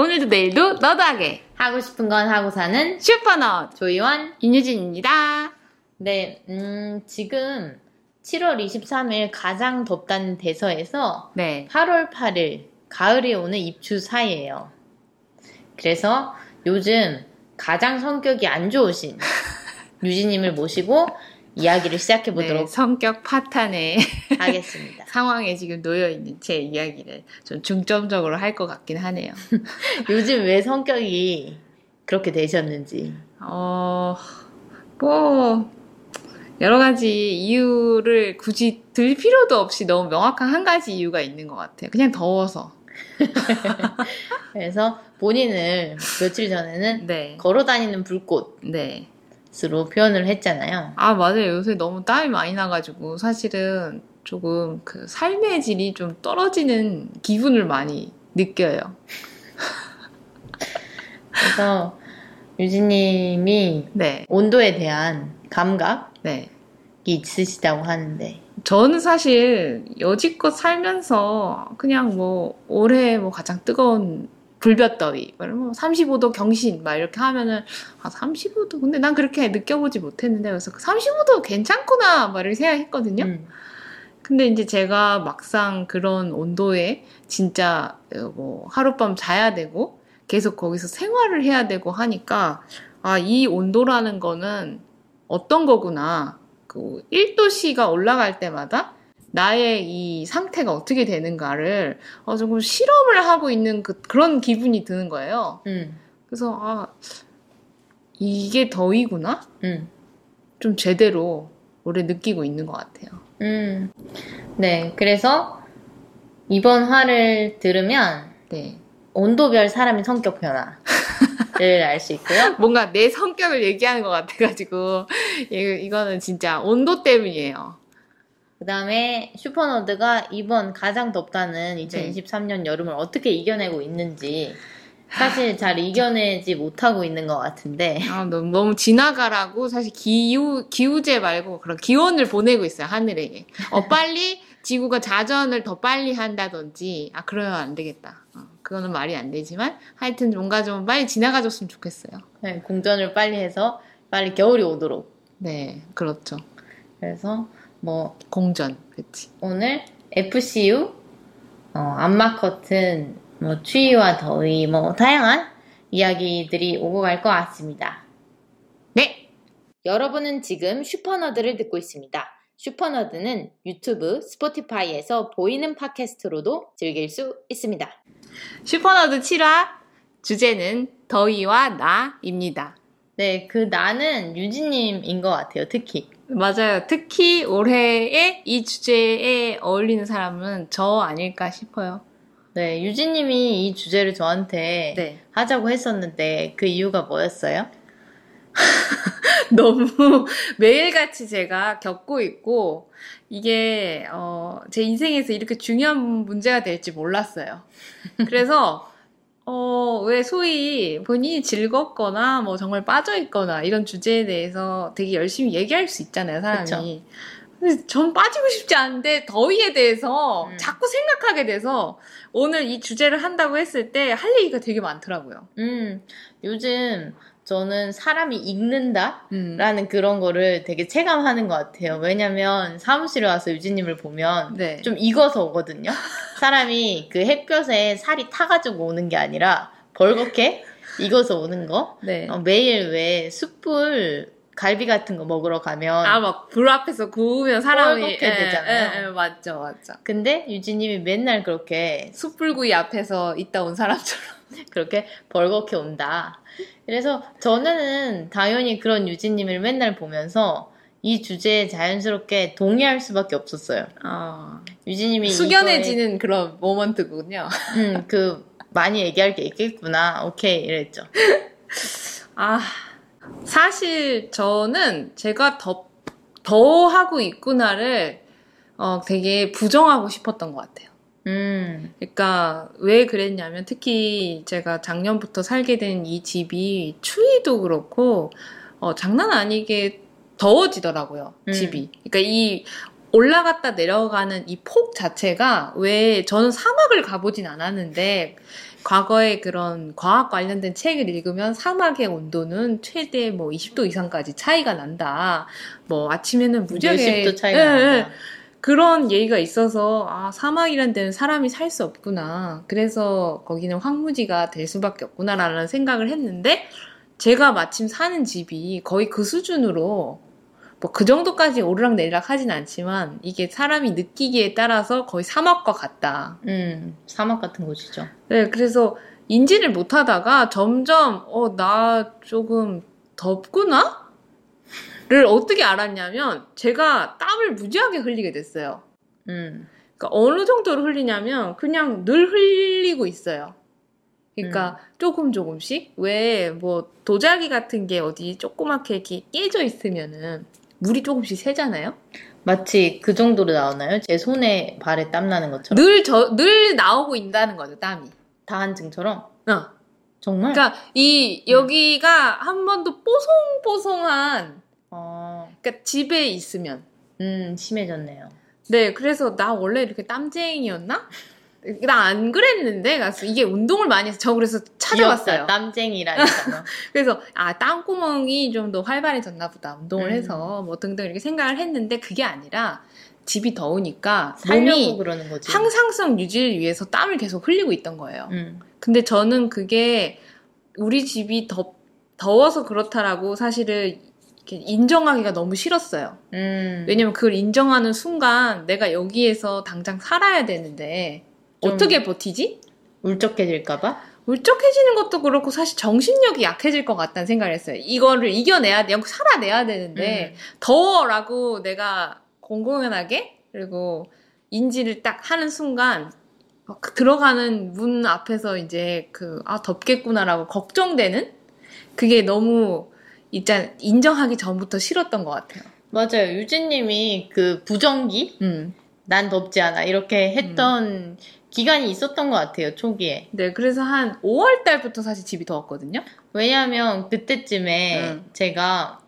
오늘도 내일도 너도하게 하고 싶은 건 하고 사는 슈퍼넛 조이원. 윤유진입니다. 네, 음, 지금 7월 23일 가장 덥다는 대서에서 네. 8월 8일 가을이 오는 입추 사이예요. 그래서 요즘 가장 성격이 안 좋으신 유진님을 모시고 이야기를 시작해 네, 보도록 성격 파탄의 하겠습니다. 상황에 지금 놓여 있는 제 이야기를 좀 중점적으로 할 것 같긴 하네요. 요즘 왜 성격이 그렇게 되셨는지. 어, 뭐, 여러 가지 이유를 굳이 들 필요도 없이 너무 명확한 한 가지 이유가 있는 것 같아요. 그냥 더워서. 그래서 본인을 며칠 전에는 네. 걸어 다니는 불꽃으 로 네. 표현을 했잖아요. 아, 맞아요. 요새 너무 땀이 많이 나가지고 사실은 조금 그 삶의 질이 좀 떨어지는 기분을 많이 느껴요. 그래서 유진님이 네. 온도에 대한 감각이 네. 있으시다고 하는데 저는 사실 여지껏 살면서 그냥 뭐 올해 뭐 가장 뜨거운 불볕더위, 뭐 35도 경신 막 이렇게 하면은 아 35도 근데 난 그렇게 느껴보지 못했는데 그래서 35도 괜찮구나 막 이렇게 생각했거든요. 음, 근데 이제 제가 막상 그런 온도에 진짜 어, 뭐 하룻밤 자야 되고 계속 거기서 생활을 해야 되고 하니까 아, 이 온도라는 거는 어떤 거구나. 그 1도씨가 올라갈 때마다 나의 이 상태가 어떻게 되는가를 어, 조금 실험을 하고 있는 그, 그런 기분이 드는 거예요. 음, 그래서 아, 이게 더위구나? 음, 좀 제대로 올해 느끼고 있는 것 같아요. 음. 네, 그래서 이번 화를 들으면 네. 온도별 사람의 성격 변화를 알 수 있고요. 뭔가 내 성격을 얘기하는 것 같아가지고 이- 이거는 진짜 온도 때문이에요. 그 다음에 슈퍼노드가 이번 가장 덥다는 2023년 여름을 어떻게 이겨내고 있는지 사실 잘 이겨내지 못하고 있는 것 같은데 아, 너무, 너무 지나가라고 사실 기후 기후제 말고 그런 기원을 보내고 있어요 하늘에게. 어 빨리 지구가 자전을 더 빨리 한다든지 아 그러면 안 되겠다. 어, 그거는 말이 안 되지만 하여튼 뭔가 좀 빨리 지나가줬으면 좋겠어요. 네, 공전을 빨리 해서 빨리 겨울이 오도록 네, 그렇죠. 그래서 뭐 공전, 그렇지. 오늘 FCU 어, 암막 커튼 뭐 추위와 더위 뭐 다양한 이야기들이 오고 갈 것 같습니다. 네, 여러분은 지금 슈퍼너드를 듣고 있습니다. 슈퍼너드는 유튜브, 스포티파이에서 보이는 팟캐스트로도 즐길 수 있습니다. 슈퍼너드 7화 주제는 더위와 나입니다. 네, 그 나는 유진님인 것 같아요, 특히. 맞아요. 특히 올해의 이 주제에 어울리는 사람은 저 아닐까 싶어요. 네, 유진님이 이 주제를 저한테 네. 하자고 했었는데 그 이유가 뭐였어요? 너무 매일같이 제가 겪고 있고 이게 어, 제 인생에서 이렇게 중요한 문제가 될지 몰랐어요. 그래서 어, 왜 소위 본인이 즐겁거나 뭐 정말 빠져 있거나 이런 주제에 대해서 되게 열심히 얘기할 수 있잖아요, 사람이. 근데 전 빠지고 싶지 않은데 더위에 대해서 음. 자꾸 생각하게 돼서 오늘 이 주제를 한다고 했을 때 할 얘기가 되게 많더라고요. 음, 요즘 저는 사람이 읽는다? 음. 라는 그런 거를 되게 체감하는 것 같아요. 왜냐면 사무실에 와서 유진님을 보면 네. 좀 익어서 오거든요. 사람이 그 햇볕에 살이 타가지고 오는 게 아니라 벌겋게 익어서 오는 거. 네. 어, 매일 왜 숯불 갈비 같은 거 먹으러 가면 아, 막, 불 앞에서 구우면 사람이. 뻘겋게 예, 되잖아요. 예, 예, 맞죠, 맞죠. 근데 유진님이 맨날 그렇게 숯불구이 앞에서 있다 온 사람처럼. 그렇게 벌겋게 온다. 그래서 저는 당연히 그런 유진님을 맨날 보면서 이 주제에 자연스럽게 동의할 수밖에 없었어요. 어, 유진님이 숙연해지는 그런 모먼트군요. 이거에, 음, 그 많이 얘기할 게 있겠구나. 오케이 이랬죠. 아, 사실 저는 제가 더, 더 하고 있구나를 어, 되게 부정하고 싶었던 것 같아요. 음, 그러니까 왜 그랬냐면 특히 제가 작년부터 살게 된 이 집이 추위도 그렇고 어, 장난 아니게 더워지더라고요 음. 집이. 그러니까 이 올라갔다 내려가는 이 폭 자체가 왜 저는 사막을 가보진 않았는데 과거에 그런 과학 관련된 책을 읽으면 사막의 온도는 최대 뭐 20도 이상까지 차이가 난다. 뭐 아침에는 무지하게 몇십도 차이가 예, 예. 난다. 그런 얘기가 있어서 아 사막이란 데는 사람이 살 수 없구나. 그래서 거기는 황무지가 될 수밖에 없구나라는 생각을 했는데 제가 마침 사는 집이 거의 그 수준으로 뭐 그 정도까지 오르락내리락 하진 않지만 이게 사람이 느끼기에 따라서 거의 사막과 같다. 음, 사막 같은 곳이죠. 네, 그래서 인지를 못 하다가 점점, 어, 나 조금 덥구나? 를 어떻게 알았냐면, 제가 땀을 무지하게 흘리게 됐어요. 음, 그러니까 어느 정도로 흘리냐면, 그냥 늘 흘리고 있어요. 그러니까 조금 조금씩? 왜, 뭐, 도자기 같은 게 어디 조그맣게 이렇게 깨져 있으면은, 물이 조금씩 새잖아요? 마치 그 정도로 나오나요? 제 손에 발에 땀 나는 것처럼. 늘 저, 늘 나오고 있다는 거죠, 땀이. 다한증처럼. 어. 정말. 그러니까 이 여기가 한 번도 뽀송뽀송한 어, 그러니까 집에 있으면 음, 심해졌네요. 네 그래서 나 원래 이렇게 땀쟁이였나? 나 안 그랬는데 그래서 이게 운동을 많이 해서 저 그래서 찾아봤어요. 귀엽다, 땀쟁이라니까요. 그래서 아 땀구멍이 좀 더 활발해졌나 보다 운동을 음. 해서 뭐 등등 이렇게 생각을 했는데 그게 아니라 집이 더우니까 몸이. 항상성 유지를 위해서 땀을 계속 흘리고 있던 거예요. 음, 근데 저는 그게 우리 집이 더, 더워서 그렇다라고 사실은 인정하기가 너무 싫었어요. 음. 왜냐면 그걸 인정하는 순간 내가 여기에서 당장 살아야 되는데 좀- 어떻게 버티지? 울적해질까봐? 울적해지는 것도 그렇고 사실 정신력이 약해질 것 같다는 생각을 했어요. 이거를 이겨내야 돼, 살아내야 되는데 음. 더워라고 내가 공공연하게 그리고 인지를 딱 하는 순간 막 들어가는 문 앞에서 이제 그 아 덥겠구나라고 걱정되는 그게 너무 일단 인정하기 전부터 싫었던 것 같아요. 맞아요. 유진님이 그 부정기? 음. 난 덥지 않아. 이렇게 했던 기간이 있었던 것 같아요, 초기에. 네, 그래서 한 5월 달부터 사실 집이 더웠거든요. 왜냐하면 그때쯤에 음. 제가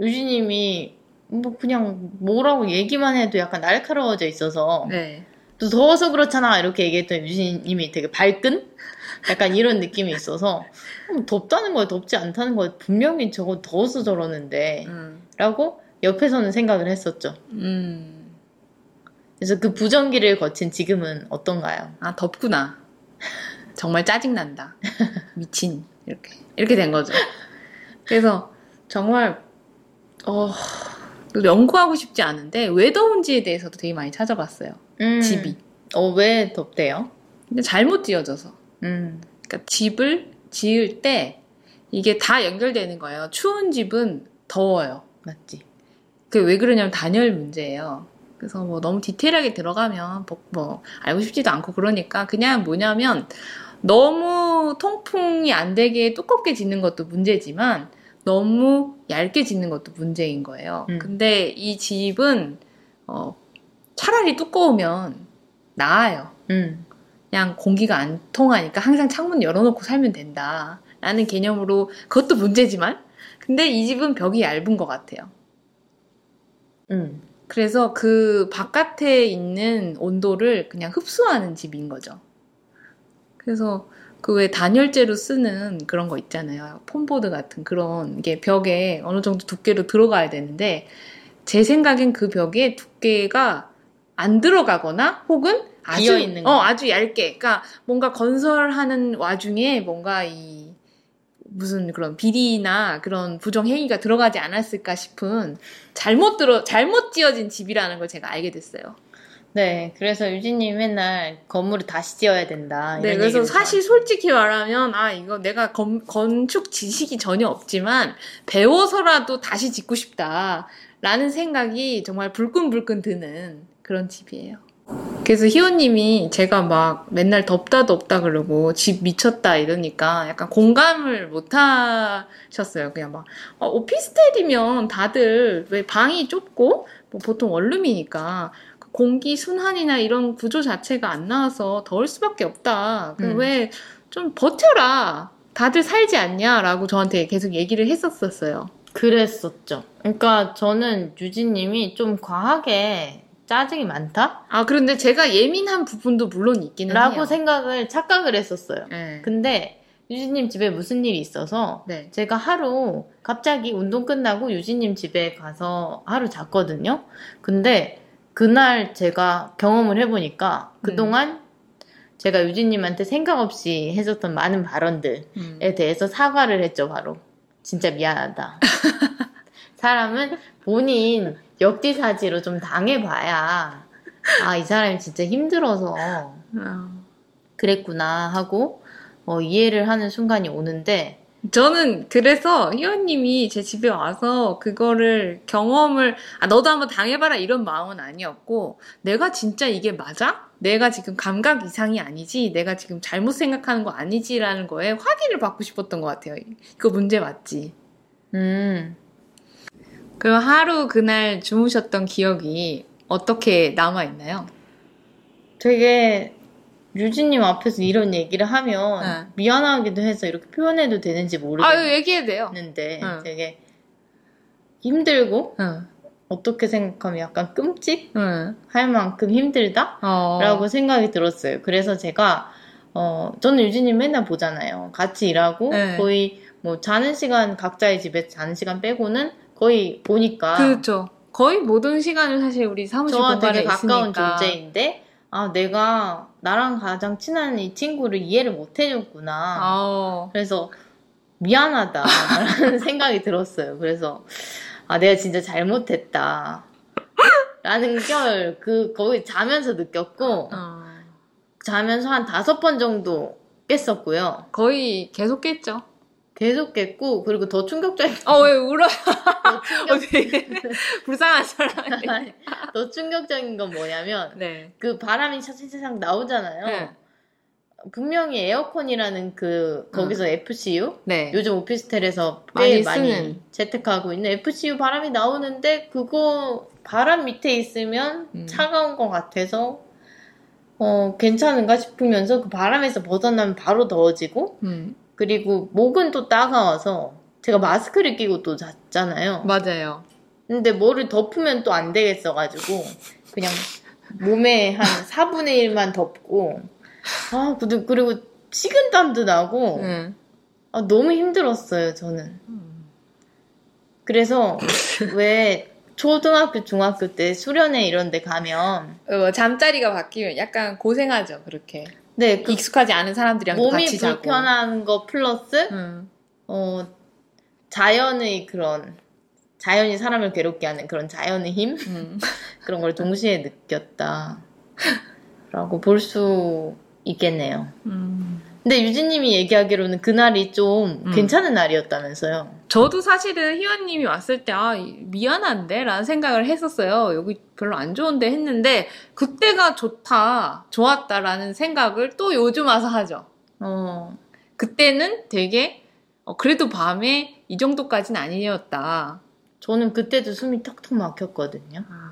유진님이 뭐 그냥 뭐라고 얘기만 해도 약간 날카로워져 있어서 네. 또 더워서 그렇잖아 이렇게 얘기했던 유진님이 되게 발끈? 약간 이런 느낌이 있어서 음, 덥다는 거야 덥지 않다는 거야 분명히 저거 더워서 저러는데 음. 라고 옆에서는 생각을 했었죠. 음. 그래서 그 부정기를 거친 지금은 어떤가요? 아, 덥구나. 정말 짜증난다. 미친. 이렇게. 이렇게 된 거죠. 그래서 정말, 어, 연구하고 싶지 않은데, 왜 더운지에 대해서도 되게 많이 찾아봤어요. 음. 집이. 어, 왜 덥대요? 근데 잘못 지어져서. 음. 그러니까 집을 지을 때, 이게 다 연결되는 거예요. 추운 집은 더워요. 맞지. 그왜 그러냐면 단열 문제예요. 그래서 뭐 너무 디테일하게 들어가면 뭐, 뭐 알고 싶지도 않고 그러니까 그냥 뭐냐면 너무 통풍이 안 되게 두껍게 짓는 것도 문제지만 너무 얇게 짓는 것도 문제인 거예요. 음. 근데 이 집은 어 차라리 두꺼우면 나아요. 음. 그냥 공기가 안 통하니까 항상 창문 열어놓고 살면 된다. 라는 개념으로 그것도 문제지만 근데 이 집은 벽이 얇은 것 같아요. 음. 그래서 그 바깥에 있는 온도를 그냥 흡수하는 집인 거죠. 그래서 그 왜 단열재로 쓰는 그런 거 있잖아요. 폼보드 같은 그런 게 벽에 어느 정도 두께로 들어가야 되는데 제 생각엔 그 벽에 두께가 안 들어가거나 혹은 아주 비어 있는 거. 어 아주 얇게 그러니까 뭔가 건설하는 와중에 뭔가 이 무슨 그런 비리나 그런 부정 행위가 들어가지 않았을까 싶은 잘못 들어 잘못 지어진 집이라는 걸 제가 알게 됐어요. 네, 그래서 유진님이 맨날 건물을 다시 지어야 된다. 네, 그래서 사실 솔직히 말하면 아 이거 내가 건, 건축 지식이 전혀 없지만 배워서라도 다시 짓고 싶다 라는 생각이 정말 불끈불끈 드는 그런 집이에요. 그래서 희호님이 제가 막 맨날 덥다 덥다 그러고 집 미쳤다 이러니까 약간 공감을 못 하셨어요. 그냥 막 어, 오피스텔이면 다들 왜 방이 좁고 뭐 보통 원룸이니까 그 공기 순환이나 이런 구조 자체가 안 나와서 더울 수밖에 없다. 음. 왜좀 버텨라. 다들 살지 않냐라고 저한테 계속 얘기를 했었었어요. 그랬었죠. 그러니까 저는 유진님이 좀 과하게 짜증이 많다? 아, 그런데 제가 예민한 부분도 물론 있기는 라고 해요. 생각을 착각을 했었어요. 네. 근데 유진님 집에 무슨 일이 있어서 네. 제가 하루 갑자기 운동 끝나고 유진님 집에 가서 하루 잤거든요. 근데 그날 제가 경험을 해보니까 그동안 제가 유진님한테 생각 없이 해줬던 많은 발언들에 음. 대해서 사과를 했죠, 바로. 진짜 미안하다. 사람은 본인 역지사지로 좀 당해봐야, 아, 이 사람이 진짜 힘들어서 어. 그랬구나 하고, 어, 이해를 하는 순간이 오는데, 저는 그래서 희원님이 제 집에 와서 그거를 경험을 아 너도 한번 당해봐라 이런 마음은 아니었고 내가 진짜 이게 맞아? 내가 지금 감각 이상이 아니지 내가 지금 잘못 생각하는 거 아니지라는 거에 확인을 받고 싶었던 것 같아요. 이거 문제 맞지? 음, 그럼 하루 그날 주무셨던 기억이 어떻게 남아 있나요? 되게 유진님 앞에서 이런 얘기를 하면 네. 미안하기도 해서 이렇게 표현해도 되는지 아유 얘기해도 돼요. 모르겠는데 응. 되게 힘들고 응, 어떻게 생각하면 약간 끔찍할 응, 만큼 힘들다? 어, 라고 생각이 들었어요. 그래서 제가 어 저는 유진님 맨날 보잖아요. 같이 일하고 네. 거의 뭐 자는 시간 각자의 집에 자는 시간 빼고는 거의 보니까 그렇죠. 거의 모든 시간을 사실 우리 사무실 공간에 되게 가까운 있으니까. 존재인데 아 내가 나랑 가장 친한 이 친구를 이해를 못 해줬구나. 어, 그래서 미안하다라는 생각이 들었어요. 그래서 아 내가 진짜 잘못했다. 라는 걸 그 거기 자면서 느꼈고 어. 자면서 한 다섯 번 정도 깼었고요. 거의 계속 깼죠. 계속 깼고 그리고 더 충격적인 어, 왜 울어요? 더, 충격, 어, 불쌍한 사람이. 더 충격적인 건 뭐냐면 네. 그 바람이 차차차차 나오잖아요. 네. 분명히 에어컨이라는 그 거기서 FCU 네. 요즘 오피스텔에서 많이 꽤 많이 쓰는. 재택하고 있는 FCU 바람이 나오는데 그거 바람 밑에 있으면 음. 차가운 것 같아서 어 괜찮은가 싶으면서 그 바람에서 벗어나면 바로 더워지고 음, 그리고 목은 또 따가워서 제가 마스크를 끼고 또 잤잖아요. 맞아요. 근데 뭐를 덮으면 또 안 되겠어가지고 그냥 몸에 한 4분의 1만 덮고 아 그리고 그리고 식은땀도 나고 응. 아, 너무 힘들었어요 저는. 그래서 왜 초등학교 중학교 때 수련회 이런 데 가면 어, 잠자리가 바뀌면 약간 고생하죠, 그렇게. 네, 그 익숙하지 않은 사람들이랑 또 몸이 같이 자고. 불편한 거 플러스 응. 어 자연의 그런 자연이 사람을 괴롭게 하는 그런 자연의 힘 응. 그런 걸 동시에 느꼈다. 라고 볼 수 있겠네요. 음. 근데 유진님이 얘기하기로는 그날이 좀 음. 괜찮은 날이었다면서요. 저도 사실은 희원님이 왔을 때, 아, 미안한데? 라는 생각을 했었어요. 여기 별로 안 좋은데 했는데, 그때가 좋다, 좋았다라는 생각을 또 요즘 와서 하죠. 어, 그때는 되게, 어, 그래도 밤에 이 정도까지는 아니었다. 저는 그때도 숨이 턱턱 막혔거든요. 아,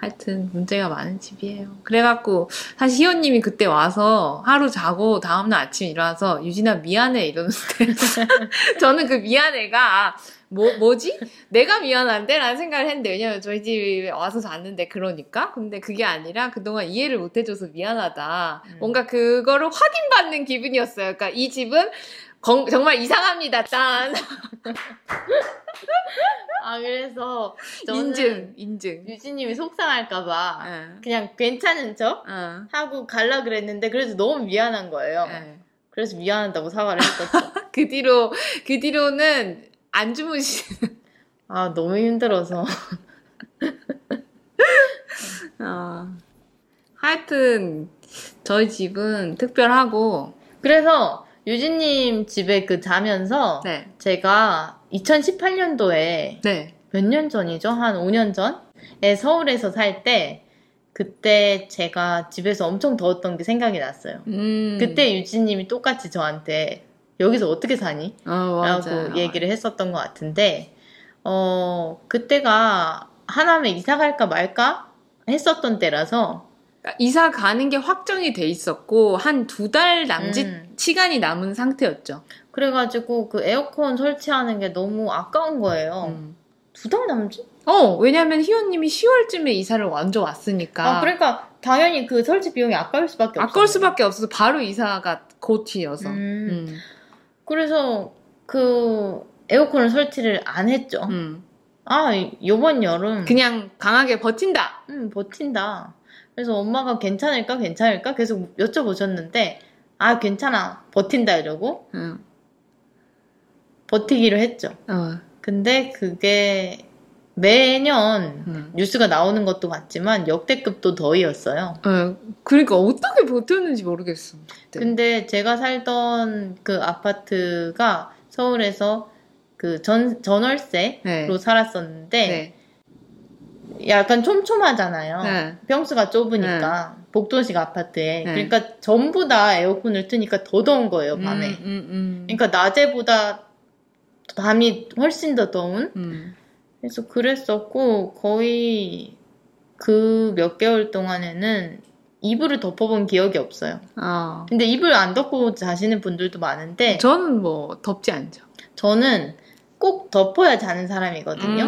하여튼 문제가 많은 집이에요. 그래갖고 사실 희원님이 그때 와서 하루 자고 다음날 아침 일어나서 유진아 미안해 이러는데 저는 그 미안해가 아, 뭐 뭐지? 내가 미안한데? 라는 생각을 했는데 왜냐면 저희 집에 와서 잤는데 그러니까 근데 그게 아니라 그동안 이해를 못 해줘서 미안하다. 음. 뭔가 그거를 확인받는 기분이었어요. 그러니까 이 집은 건- 정말 이상합니다. 짠. 아, 그래서 인증, 인증. 유진님이 속상할까봐 응. 그냥 괜찮은 척 응. 하고 갈라 그랬는데 그래도 너무 미안한 거예요. 응. 그래서 미안하다고 사과를 했었죠. 그 뒤로 그 뒤로는 안 주무시는. 아, 너무 힘들어서. 어. 하여튼 저희 집은 특별하고 그래서 유진님 집에 그 자면서 네, 제가 2018년도에 네, 몇 년 전이죠? 한 5년 전에 서울에서 살 때 그때 제가 집에서 엄청 더웠던 게 생각이 났어요. 음, 그때 유진님이 똑같이 저한테 여기서 어떻게 사니? 어, 라고. 얘기를 했었던 것 같은데 어 그때가 하남에 이사 갈까 말까 했었던 때라서 이사 가는 게 확정이 돼 있었고 한 두 달 남짓 음. 시간이 남은 상태였죠. 그래가지고 그 에어컨 설치하는 게 너무 아까운 거예요. 음. 두달 남지? 어, 왜냐면 희원님이 10월쯤에 이사를 먼저 왔으니까. 아, 그러니까 당연히 그 설치 비용이 아까울 수밖에 없어. 아까울 수밖에 없어서 바로 이사가 곧이어서. 음. 음. 그래서 그 에어컨을 설치를 안 했죠. 음. 아, 요번 여름 그냥 강하게 버틴다. 음, 버틴다. 그래서 엄마가 괜찮을까 괜찮을까 계속 여쭤보셨는데 아, 괜찮아. 버틴다 이러고 응. 버티기로 했죠. 어. 근데 그게 매년 응. 뉴스가 나오는 것도 같지만 역대급도 더위였어요. 어, 그러니까 어떻게 버텼는지 모르겠어. 그때. 근데 제가 살던 그 아파트가 서울에서 그 전, 전월세로 네. 살았었는데 네. 약간 촘촘하잖아요. 네. 평수가 좁으니까 복도식 아파트에 네. 그러니까 전부 다 에어컨을 트니까 더 더운 거예요 밤에. 음, 음, 음. 그러니까 낮에보다 밤이 훨씬 더 더운. 음. 그래서 그랬었고 거의 그 몇 개월 동안에는 이불을 덮어본 기억이 없어요. 어. 근데 이불 안 덮고 자시는 분들도 많은데 저는 뭐 덥지 않죠. 저는 꼭 덮어야 자는 사람이거든요.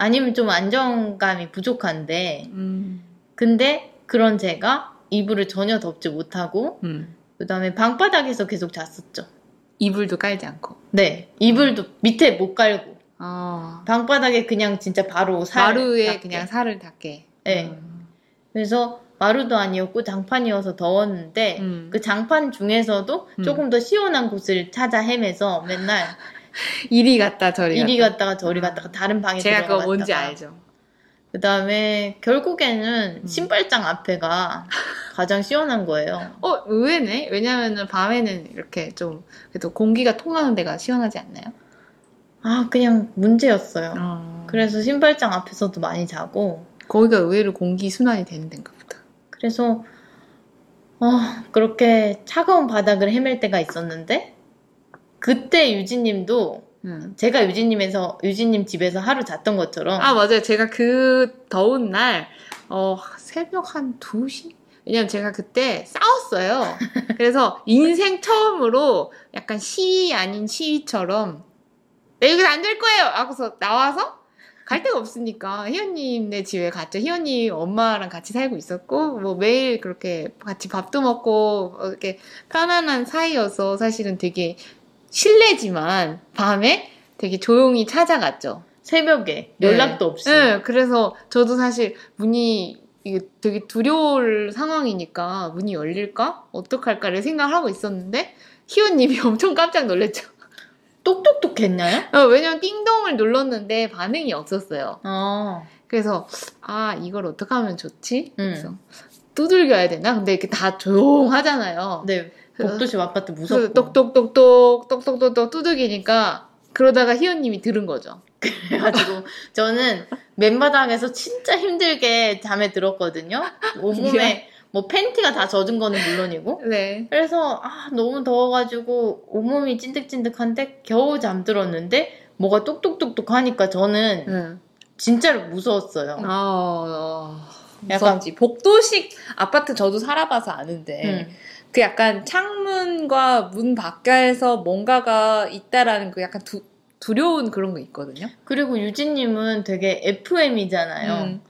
음. 아니면 좀 안정감이 부족한데 음. 근데 그런 제가 이불을 전혀 덮지 못하고 음. 그다음에 방바닥에서 계속 잤었죠. 이불도 깔지 않고. 네, 이불도 밑에 못 깔고 어. 방바닥에 그냥 진짜 바로 살 마루에 닿게. 그냥 살을 닿게. 네. 음. 그래서 마루도 아니었고 장판이어서 더웠는데 음. 그 장판 중에서도 음. 조금 더 시원한 곳을 찾아 헤매서 맨날 이리 갔다 저리 이리 갔다. 갔다 가 저리 갔다가 다른 방에 제가 그거 뭔지 알죠. 그 다음에 결국에는 음. 신발장 앞에가 가장 시원한 거예요. 어, 의외네. 왜냐면은 밤에는 이렇게 좀 그래도 공기가 통하는 데가 시원하지 않나요? 아 그냥 문제였어요. 어. 그래서 신발장 앞에서도 많이 자고 거기가 의외로 공기 순환이 되는 데인가 보다. 그래서 어, 그렇게 차가운 바닥을 헤맬 때가 있었는데 그때 유진님도 음. 제가 유진님에서 유진님 집에서 하루 잤던 것처럼 아, 맞아요. 제가 그 더운 날, 어, 새벽 한 2시? 왜냐면 제가 그때 싸웠어요. 그래서 인생 처음으로 약간 시위 아닌 시위처럼, 내 여기서 안 될 거예요! 하고서 나와서 갈 데가 없으니까 희연님네 집에 갔죠. 희연님 엄마랑 같이 살고 있었고, 뭐 매일 그렇게 같이 밥도 먹고, 어, 이렇게 편안한 사이여서 사실은 되게 실례지만 밤에 되게 조용히 찾아갔죠. 새벽에 네. 연락도 없이 네, 그래서 저도 사실 문이 이게 되게 두려울 상황이니까 문이 열릴까? 어떡할까를 생각을 하고 있었는데 희원님이 엄청 깜짝 놀랐죠. 똑똑똑 했나요? 어, 왜냐면 띵동을 눌렀는데 반응이 없었어요. 어. 그래서 아 이걸 어떻게 하면 좋지? 음. 그래서 두들겨야 되나? 근데 이렇게 다 조용하잖아요. 네. 그래서- 복도시 아파트 그래서 무섭고 똑똑똑똑똑 똑똑똑똑 두들기니까 그러다가 희원님이 들은 거죠. 그래가지고 저는 맨바닥에서 진짜 힘들게 잠에 들었거든요. 온몸에 뭐 팬티가 다 젖은 거는 물론이고 네. 그래서 아 너무 더워가지고 온몸이 찐득찐득한데 겨우 잠들었는데 뭐가 똑똑똑똑 하니까 저는 응. 진짜로 무서웠어요. 어, 어, 약간- 무섭지. 복도식 아파트 저도 살아봐서 아는데, 음. 그 약간 창문과 문 밖에서 뭔가가 있다라는 그 약간 두, 두려운 그런 거 있거든요. 그리고 유진님은 되게 FM이잖아요. 음.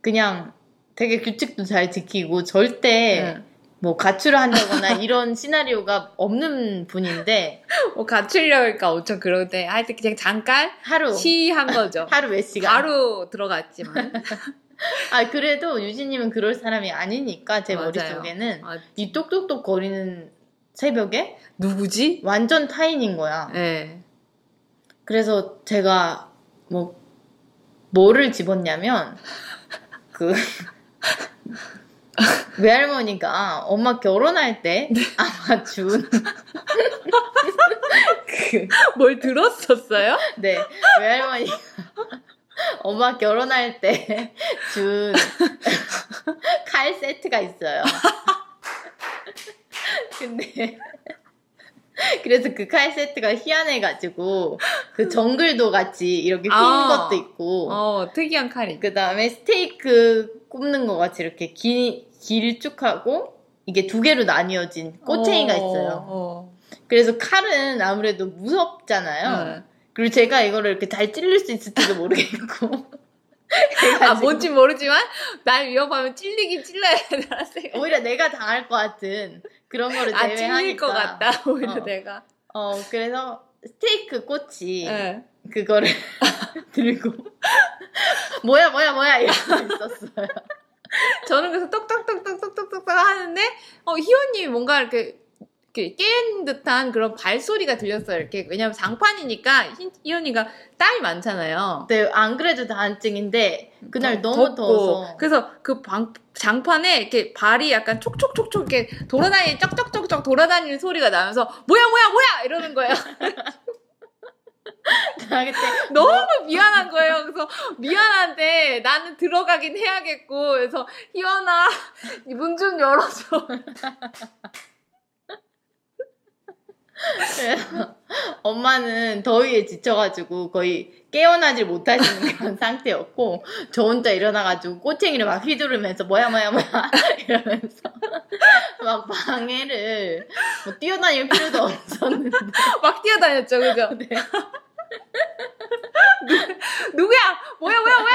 그냥 되게 규칙도 잘 지키고 절대 네. 뭐 가출을 한다거나 이런 시나리오가 없는 분인데 뭐 갖추려니까 엄청 그런데 하여튼 그냥 잠깐 하루 시한 거죠. 하루 몇 시간 바로 들어갔지만. 아 그래도 유진님은 그럴 사람이 아니니까 제 맞아요. 머릿속에는 아, 이 똑똑똑 거리는 새벽에 누구지? 완전 타인인 거야. 네. 그래서 제가 뭐 뭐를 집었냐면 그 외할머니가 엄마 결혼할 때 아마 준 그, 뭘 들었었어요? 네, 외할머니가 엄마 결혼할 때 준 칼 세트가 있어요. 근데 그래서 그 칼 세트가 희한해가지고 그 정글도 같이 이렇게 흰 아. 것도 있고 어, 특이한 칼이. 그 다음에 스테이크 굽는 것 같이 이렇게 길, 길쭉하고 이게 두 개로 나뉘어진 꼬챙이가 어, 있어요. 어. 그래서 칼은 아무래도 무섭잖아요. 네. 그리고 제가 이거를 이렇게 잘 찔릴 수 있을지도 모르겠고. 아, 뭔지 모르지만, 날 위협하면 찔리긴 찔러야 되나 생각. 오히려 내가 당할 것 같은 그런 거를 아, 찔릴 제외하니까. 것 같다, 오히려 어. 내가. 어, 그래서 스테이크 꼬치 예. 그거를 들고 뭐야 뭐야 뭐야 이러고 있었어요. 저는 그래서 똑똑똑똑똑똑똑 하는데, 어, 희원님이 뭔가 이렇게 깬 듯한 그런 발소리가 들렸어요. 이렇게. 왜냐면 장판이니까 희- 희원이가 땀이 많잖아요. 네, 안 그래도 다한증인데 그날 더- 너무 덥고. 더워서 그래서 그 방, 장판에 이렇게 발이 약간 촉촉촉촉 이렇게 돌아다니는 쩍쩍쩍쩍 돌아다니는 소리가 나면서 뭐야 뭐야 뭐야 이러는 거예요. 너무 미안한 거예요. 그래서 미안한데 나는 들어가긴 해야겠고 그래서 희원아 문 좀 열어줘. 그래서 엄마는 더위에 지쳐가지고 거의 깨어나질 못하시는 그런 상태였고 저 혼자 일어나가지고 꼬챙이를 막 휘두르면서 뭐야 뭐야 뭐야 이러면서 막 방해를 뭐 뛰어다닐 필요도 없었는데 막 뛰어다녔죠, 그죠? 네. 누, 누구야? 뭐야 뭐야 뭐야?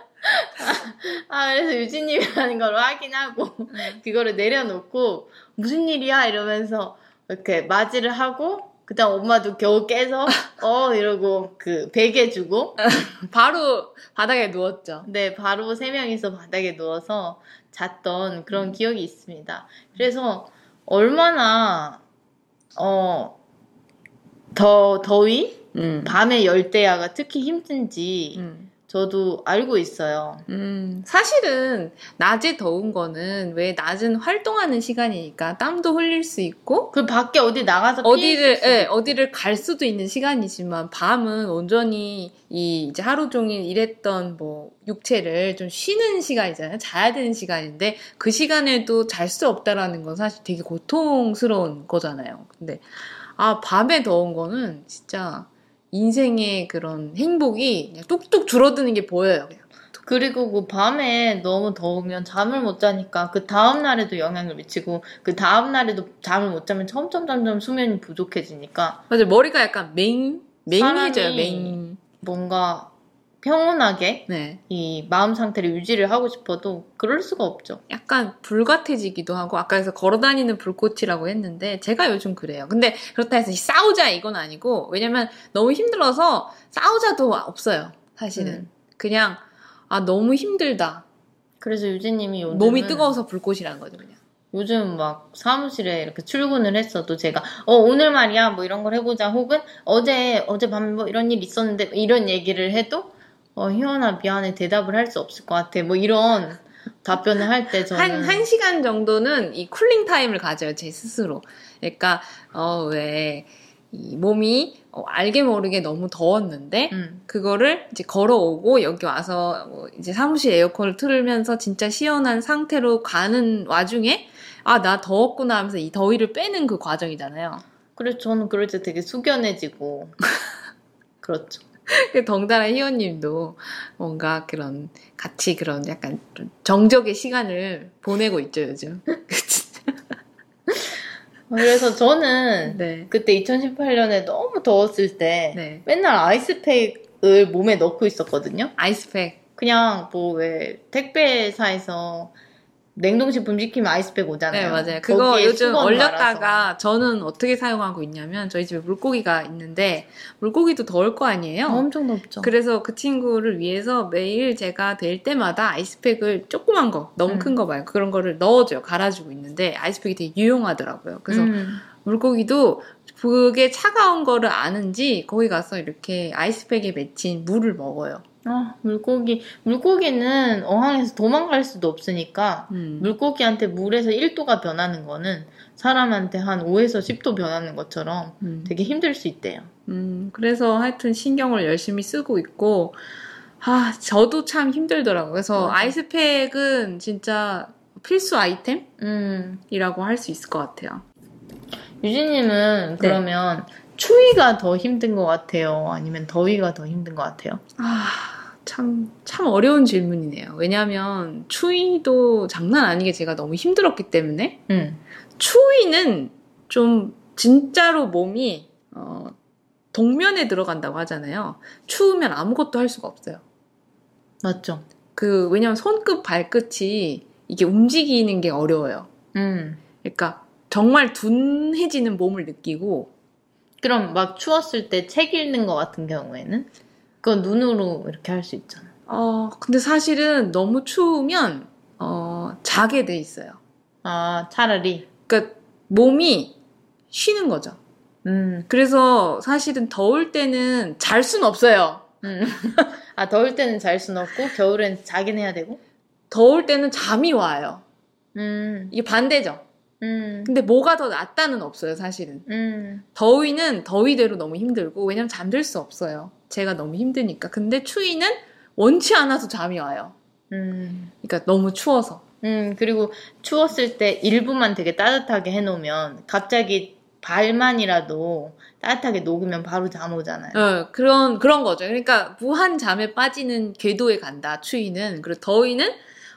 아 그래서 유진님이라는 걸 확인하고 그거를 내려놓고 무슨 일이야 이러면서 이렇게 맞이를 하고 그 다음 엄마도 겨우 깨서 어 이러고 그 베개 주고 바로 바닥에 누웠죠. 네, 바로 세 명이서 바닥에 누워서 잤던 그런 기억이 있습니다. 그래서 얼마나 어, 더 더위, 음. 밤에 열대야가 특히 힘든지 음. 저도 알고 있어요. 음, 사실은 낮에 더운 거는 왜 낮은 활동하는 시간이니까 땀도 흘릴 수 있고 그 밖에 어디 나가서 어디를 예, 어디를 갈 수도 있는 시간이지만 밤은 온전히 이 이제 하루 종일 일했던 뭐 육체를 좀 쉬는 시간이잖아요. 자야 되는 시간인데 그 시간에도 잘 수 없다라는 건 사실 되게 고통스러운 거잖아요. 근데 아 밤에 더운 거는 진짜 인생의 그런 행복이 그냥 뚝뚝 줄어드는 게 보여요. 그냥. 그리고 그 밤에 너무 더우면 잠을 못 자니까 그 다음 날에도 영향을 미치고 그 다음 날에도 잠을 못 자면 점점 점점 수면이 부족해지니까 맞아요. 머리가 약간 맹 맹해져요. 맹. 뭔가 평온하게 네. 이 마음 상태를 유지를 하고 싶어도 그럴 수가 없죠. 약간 불같아지기도 하고 아까 그래서 걸어다니는 불꽃이라고 했는데 제가 요즘 그래요. 근데 그렇다 해서 싸우자 이건 아니고 왜냐면 너무 힘들어서 싸우자도 없어요. 사실은 음. 그냥 아 너무 힘들다. 그래서 유진님이 요즘 몸이 뜨거워서 불꽃이라는 거죠 그냥. 요즘 막 사무실에 이렇게 출근을 했어도 제가 어 오늘 말이야 뭐 이런 걸 해보자 혹은 어제 어제 밤에 뭐 이런 일 있었는데 이런 얘기를 해도 어 희원아 미안해 대답을 할 수 없을 것 같아 뭐 이런 답변을 할 때 저는 한, 한 시간 정도는 이 cooling time을 가져요, 제 스스로. 그러니까, 어, 왜, 이 몸이 어, 알게 모르게 너무 더웠는데, 음, 그거를 이제 걸어오고 여기 와서 뭐 이제 사무실 에어컨을 틀면서 진짜 시원한 상태로 가는 와중에 아, 나 더웠구나 하면서 이 더위를 빼는 그 과정이잖아요. 그래서 저는 그럴 때 되게 숙연해지고 그렇죠. 그 덩달아 희원님도 뭔가 그런 같이 그런 약간 좀 정적의 시간을 보내고 있죠, 요즘. 그래서 저는 네. 그때 2018년에 너무 더웠을 때 네. 맨날 아이스팩을 몸에 넣고 있었거든요. 아이스팩. 그냥 뭐 왜 택배사에서 냉동식품 시키면 아이스팩 오잖아요. 네, 맞아요. 그거 요즘 얼렸다가 말아서. 저는 어떻게 사용하고 있냐면 저희 집에 물고기가 있는데 물고기도 더울 거 아니에요? 엄청 덥죠. 그래서 그 친구를 위해서 매일 제가 될 때마다 아이스팩을 조그만 거, 너무 음. 큰거 말고 그런 거를 넣어줘요. 갈아주고 있는데 아이스팩이 되게 유용하더라고요. 그래서 음. 물고기도 그게 차가운 거를 아는지 거기 가서 이렇게 아이스팩에 맺힌 물을 먹어요. 아, 물고기 물고기는 어항에서 도망갈 수도 없으니까 음. 물고기한테 물에서 1도가 변하는 거는 사람한테 한 5에서 10도 변하는 것처럼 음. 되게 힘들 수 있대요. 음, 그래서 하여튼 신경을 열심히 쓰고 있고, 아, 저도 참 힘들더라고요. 그래서 맞아. 아이스팩은 진짜 필수 아이템이라고 음. 할수 있을 것 같아요. 유진님은 네. 그러면 추위가 더 힘든 것 같아요? 아니면 더위가 더 힘든 것 같아요? 아, 참, 참 어려운 질문이네요. 왜냐면 추위도 장난 아니게 제가 너무 힘들었기 때문에 음. 추위는 좀 진짜로 몸이 어, 동면에 들어간다고 하잖아요. 추우면 아무것도 할 수가 없어요. 맞죠. 그 왜냐면 손끝 발끝이 이게 움직이는 게 어려워요. 음. 그러니까 정말 둔해지는 몸을 느끼고 그럼 막 추웠을 때 책 읽는 것 같은 경우에는 그건 눈으로 이렇게 할 수 있잖아. 어 근데 사실은 너무 추우면 어 자게 돼 있어요. 아 차라리. 그러니까 몸이 쉬는 거죠. 음. 그래서 사실은 더울 때는 잘 순 없어요. 음. 아 더울 때는 잘 순 없고 겨울엔 자긴 해야 되고. 더울 때는 잠이 와요. 음. 이게 반대죠. 음. 근데 뭐가 더 낫다는 없어요, 사실은. 음. 더위는 더위대로 너무 힘들고, 왜냐면 잠들 수 없어요. 제가 너무 힘드니까. 근데 추위는 원치 않아서 잠이 와요. 음. 그러니까 너무 추워서. 음, 그리고 추웠을 때 일부만 되게 따뜻하게 해놓으면 갑자기 발만이라도 따뜻하게 녹으면 바로 잠 오잖아요. 어, 그런, 그런 거죠. 그러니까 무한 잠에 빠지는 궤도에 간다, 추위는. 그리고 더위는,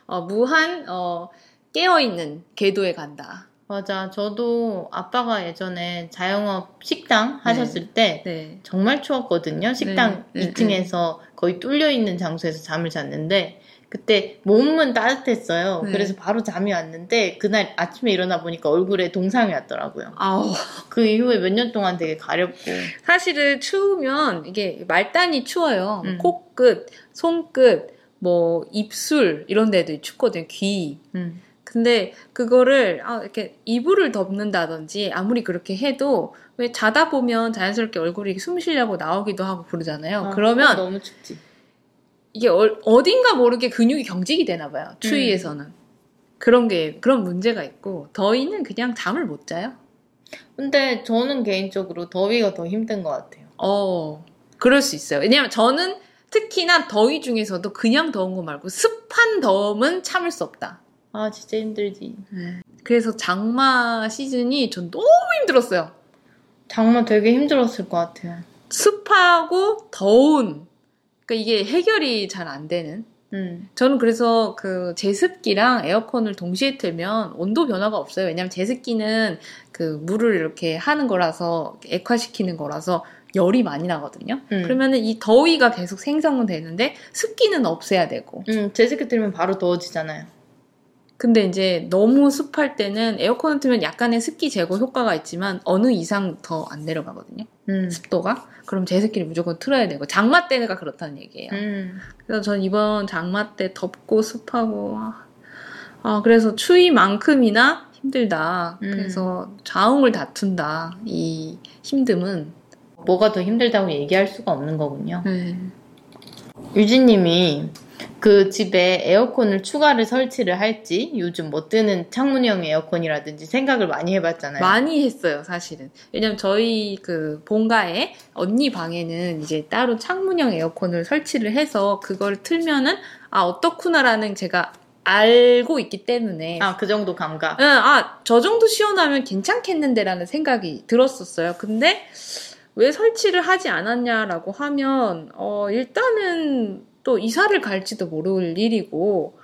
어, 무한, 어, 깨어있는 궤도에 간다. 맞아. 저도 아빠가 예전에 자영업 식당 하셨을 때 네. 정말 추웠거든요. 식당 네, 네, 2층에서 거의 뚫려 있는 장소에서 잠을 잤는데 그때 몸은 따뜻했어요. 네. 그래서 바로 잠이 왔는데 그날 아침에 일어나 보니까 얼굴에 동상이 왔더라고요. 아우. 그 이후에 몇 년 동안 되게 가렵고 사실은 추우면 이게 말단이 추워요. 음. 코끝, 손끝, 뭐 입술 이런 데도 춥거든요. 귀. 음. 근데 그거를 아, 이렇게 이불을 덮는다든지 아무리 그렇게 해도 왜 자다 보면 자연스럽게 얼굴이 숨 쉬려고 나오기도 하고 그러잖아요. 아, 그러면 너무 춥지. 이게 어, 어딘가 모르게 근육이 경직이 되나 봐요. 추위에서는. 그런 게 그런 문제가 있고 더위는 그냥 잠을 못 자요. 근데 저는 개인적으로 더위가 더 힘든 것 같아요. 어, 그럴 수 있어요. 왜냐면 저는 특히나 더위 중에서도 그냥 더운 거 말고 습한 더움은 참을 수 없다. 아 진짜 힘들지. 그래서 장마 시즌이 전 너무 힘들었어요. 장마 되게 힘들었을 것 같아요. 습하고 더운. 그러니까 이게 해결이 잘 안 되는. 음. 저는 그래서 그 제습기랑 에어컨을 동시에 틀면 온도 변화가 없어요. 왜냐면 제습기는 그 물을 이렇게 하는 거라서 액화시키는 거라서 열이 많이 나거든요. 음. 그러면은 이 더위가 계속 생성은 되는데 습기는 없애야 되고. 음, 제습기 틀면 바로 더워지잖아요. 근데 이제 너무 습할 때는 에어컨을 틀면 약간의 습기 제거 효과가 있지만 어느 이상 더 안 내려가거든요. 음. 습도가. 그럼 제습기를 무조건 틀어야 되고 장마 때가 그렇다는 얘기예요. 음. 그래서 전 이번 장마 때 덥고 습하고 아, 아, 그래서 추위만큼이나 힘들다. 음. 그래서 좌웅을 다툰다. 이 힘듦은. 뭐가 더 힘들다고 얘기할 수가 없는 거군요. 네. 유진님이 그 집에 에어컨을 추가를 설치를 할지 요즘 뭐 뜨는 창문형 에어컨이라든지 생각을 많이 해봤잖아요. 많이 했어요, 사실은. 왜냐면 저희 그 본가에 언니 방에는 이제 따로 창문형 에어컨을 설치를 해서 그걸 틀면은 아 어떻구나라는 제가 알고 있기 때문에 아, 그 정도 감각. 응, 아, 저 정도 시원하면 괜찮겠는데라는 생각이 들었었어요. 근데 왜 설치를 하지 않았냐라고 하면, 어, 일단은 또 이사를 갈지도 모를 일이고,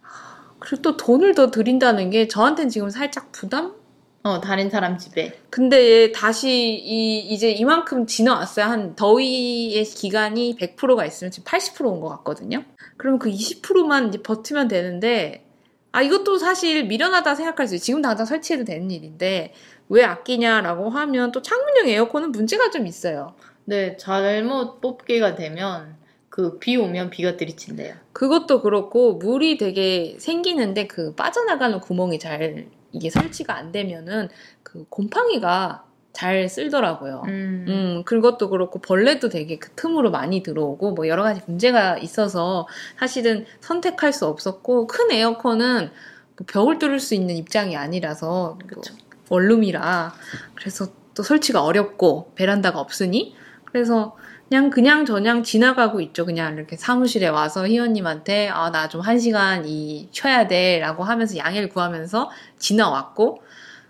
하, 그리고 또 돈을 더 들인다는 게 저한테는 지금 살짝 부담? 어, 다른 사람 집에. 근데 다시 이, 이제 이만큼 지나왔어요. 한 더위의 기간이 100%가 있으면 지금 80%온 것 같거든요. 그럼 그 20%만 이제 버티면 되는데, 아, 이것도 사실 미련하다 생각할 수 있어요. 지금 당장 설치해도 되는 일인데, 왜 아끼냐라고 하면 또 창문형 에어컨은 문제가 좀 있어요. 네, 잘못 뽑기가 되면 그 비 오면 비가 들이친대요. 그것도 그렇고, 물이 되게 생기는데 그 빠져나가는 구멍이 잘, 이게 설치가 안 되면은 그 곰팡이가 잘 쓸더라고요. 음. 음, 그것도 그렇고 벌레도 되게 그 틈으로 많이 들어오고 뭐 여러 가지 문제가 있어서 사실은 선택할 수 없었고 큰 에어컨은 뭐 벽을 뚫을 수 있는 입장이 아니라서 뭐 그쵸. 원룸이라 그래서 또 설치가 어렵고 베란다가 없으니 그래서 그냥 그냥 저냥 지나가고 있죠. 그냥 이렇게 사무실에 와서 희원님한테 아 나 좀 한 시간 이 쉬어야 돼라고 하면서 양해를 구하면서 지나왔고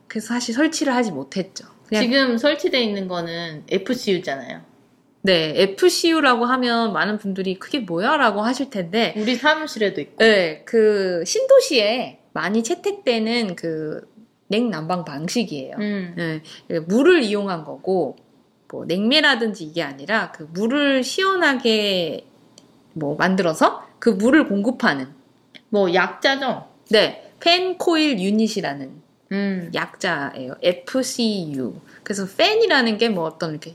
그래서 사실 설치를 하지 못했죠. 지금 설치되어 있는 거는 FCU잖아요. 네, FCU라고 하면 많은 분들이 그게 뭐야라고 하실 텐데, 우리 사무실에도 있고. 네, 그 신도시에 많이 채택되는 그 냉난방 방식이에요. 음. 네, 물을 이용한 거고 뭐 냉매라든지 이게 아니라 그 물을 시원하게 뭐 만들어서 그 물을 공급하는 뭐 약자죠. 네 팬코일 유닛이라는 음. 약자예요. FCU. 그래서 팬이라는 게 뭐 어떤 이렇게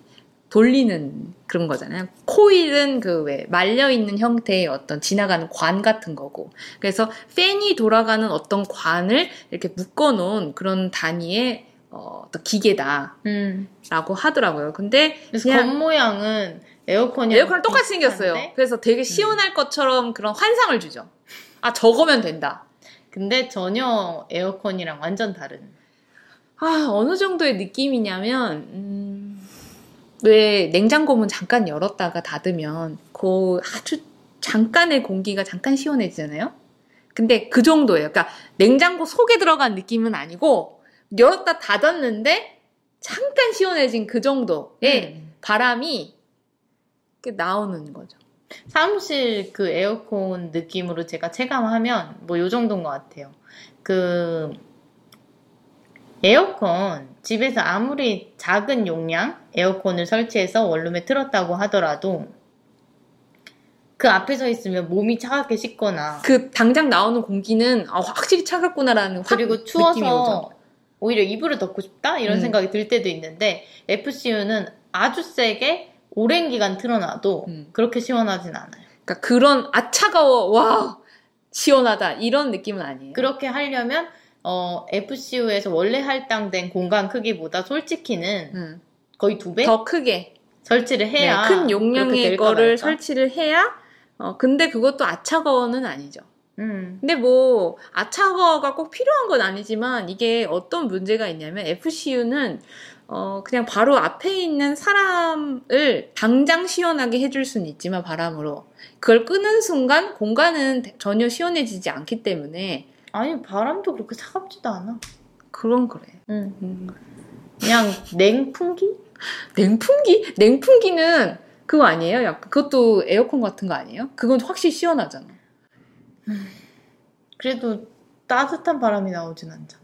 돌리는 그런 거잖아요. 코일은 그 왜 말려 있는 형태의 어떤 지나가는 관 같은 거고. 그래서 팬이 돌아가는 어떤 관을 이렇게 묶어 놓은 그런 단위의 어, 어떤 기계다라고 음. 하더라고요. 근데 그래서 그냥 겉모양은 에어컨이 에어컨 똑같이 생겼어요. 그래서 되게 시원할 것처럼 그런 환상을 주죠. 아, 저거면 된다. 근데 전혀 에어컨이랑 완전 다른. 아, 어느 정도의 느낌이냐면, 음, 왜 냉장고 문 잠깐 열었다가 닫으면, 그 아주 잠깐의 공기가 잠깐 시원해지잖아요? 근데 그 정도예요. 그러니까 냉장고 속에 들어간 느낌은 아니고, 열었다 닫았는데, 잠깐 시원해진 그 정도의 음. 바람이 나오는 거죠. 사무실 그 에어컨 느낌으로 제가 체감하면 뭐 요 정도인 것 같아요. 그 에어컨 집에서 아무리 작은 용량 에어컨을 설치해서 원룸에 틀었다고 하더라도 그 앞에 서 있으면 몸이 차갑게 식거나 그 당장 나오는 공기는 아, 확실히 차갑구나라는 확 그리고 느낌이 오죠. 추워서 오히려 이불을 덮고 싶다 이런 음. 생각이 들 때도 있는데 FCU는 아주 세게 오랜 기간 틀어놔도 음. 그렇게 시원하진 않아요. 그러니까 그런 아 차가워 와 시원하다 이런 느낌은 아니에요. 그렇게 하려면 어, FCU에서 원래 할당된 공간 크기보다 솔직히는 음. 거의 두 배 더 크게 설치를 해야 네, 큰 용량의 거를. 설치를 해야 어 근데 그것도 아차가워는 아니죠. 음. 근데 뭐 아차가워가 꼭 필요한 건 아니지만 이게 어떤 문제가 있냐면 FCU는 어 그냥 바로 앞에 있는 사람을 당장 시원하게 해줄 수는 있지만 바람으로 그걸 끄는 순간 공간은 전혀 시원해지지 않기 때문에 아니 바람도 그렇게 차갑지도 않아. 그런 그래. 음. 음. 그냥 냉풍기? 냉풍기? 냉풍기는 그거 아니에요? 약간 그것도 에어컨 같은 거 아니에요? 그건 확실히 시원하잖아. 그래도 따뜻한 바람이 나오진 않잖아.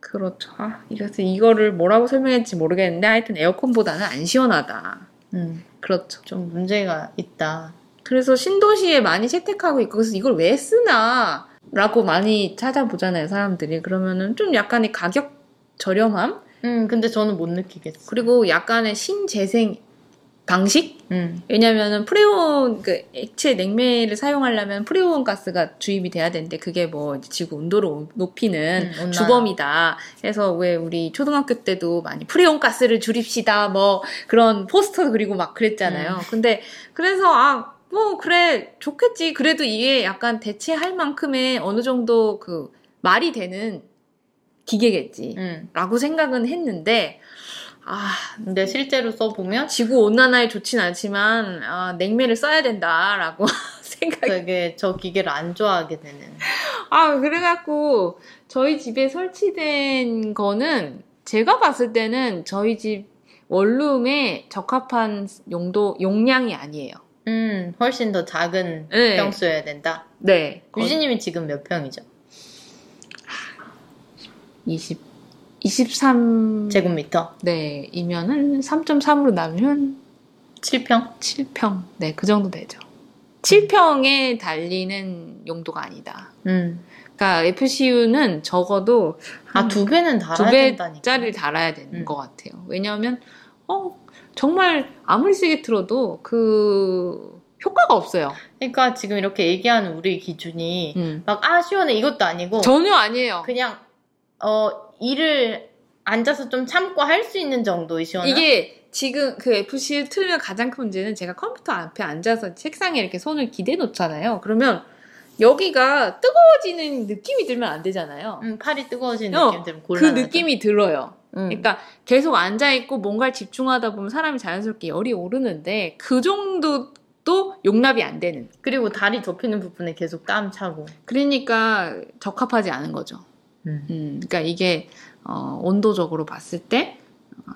그렇죠. 아, 그래서 이거를 뭐라고 설명할지 모르겠는데 하여튼 에어컨보다는 안 시원하다. 음. 그렇죠. 좀 문제가 있다. 그래서 신도시에 많이 채택하고 있고 그래서 이걸 왜 쓰나 라고 많이 찾아보잖아요 사람들이 그러면은 좀 약간의 가격 저렴함 음, 근데 저는 못 느끼겠어. 그리고 약간의 신재생 방식 음. 왜냐면은 프레온 그 액체 냉매를 사용하려면 프레온 가스가 주입이 돼야 되는데 그게 뭐 지구 온도를 높이는 음. 주범이다. 그래서 왜 우리 초등학교 때도 많이 프레온 가스를 줄입시다 뭐 그런 포스터 그리고 막 그랬잖아요. 음. 근데 그래서 아 뭐 그래 좋겠지. 그래도 이게 약간 대체할 만큼의 어느 정도 그 말이 되는 기계겠지. 음. 라고 생각은 했는데 아 근데 실제로 써보면 지구 온난화에 좋진 않지만 아, 냉매를 써야 된다라고 생각이 되게 저 기계를 안 좋아하게 되는. 아 그래갖고 저희 집에 설치된 거는 제가 봤을 때는 저희 집 원룸에 적합한 용도 용량이 아니에요. 음, 훨씬 더 작은 네. 평 써야 된다. 네. 유진님이 지금 몇 평이죠? 20 23 제곱미터? 네, 이면은 3.3으로 나누면 7평? 7평. 네, 그 정도 되죠. 7평에 달리는 용도가 아니다. 음. 그러니까 FCU는 적어도 아, 두 배는 두 달아야 된다니까. 배짜리를 달아야 되는 음. 것 같아요. 왜냐하면 어 정말 아무리 세게 틀어도 그 효과가 없어요. 그러니까 지금 이렇게 얘기하는 우리 기준이 음. 막, 아, 시원해. 이것도 아니고. 전혀 아니에요. 그냥, 어, 일을 앉아서 좀 참고 할 수 있는 정도의 시원함? 이게 지금 그 FCU 틀면 가장 큰 문제는 제가 컴퓨터 앞에 앉아서 책상에 이렇게 손을 기대 놓잖아요. 그러면 여기가 뜨거워지는 느낌이 들면 안 되잖아요. 음, 팔이 뜨거워지는 어, 느낌 들면 그 곤란하죠. 느낌이 들어요. 음. 그러니까 계속 앉아 있고 뭔가를 집중하다 보면 사람이 자연스럽게 열이 오르는데 그 정도도 용납이 안 되는. 그리고 다리 접히는 부분에 계속 땀 차고. 그러니까 적합하지 않은 거죠. 음. 음, 그러니까 이게 어, 온도적으로 봤을 때 어,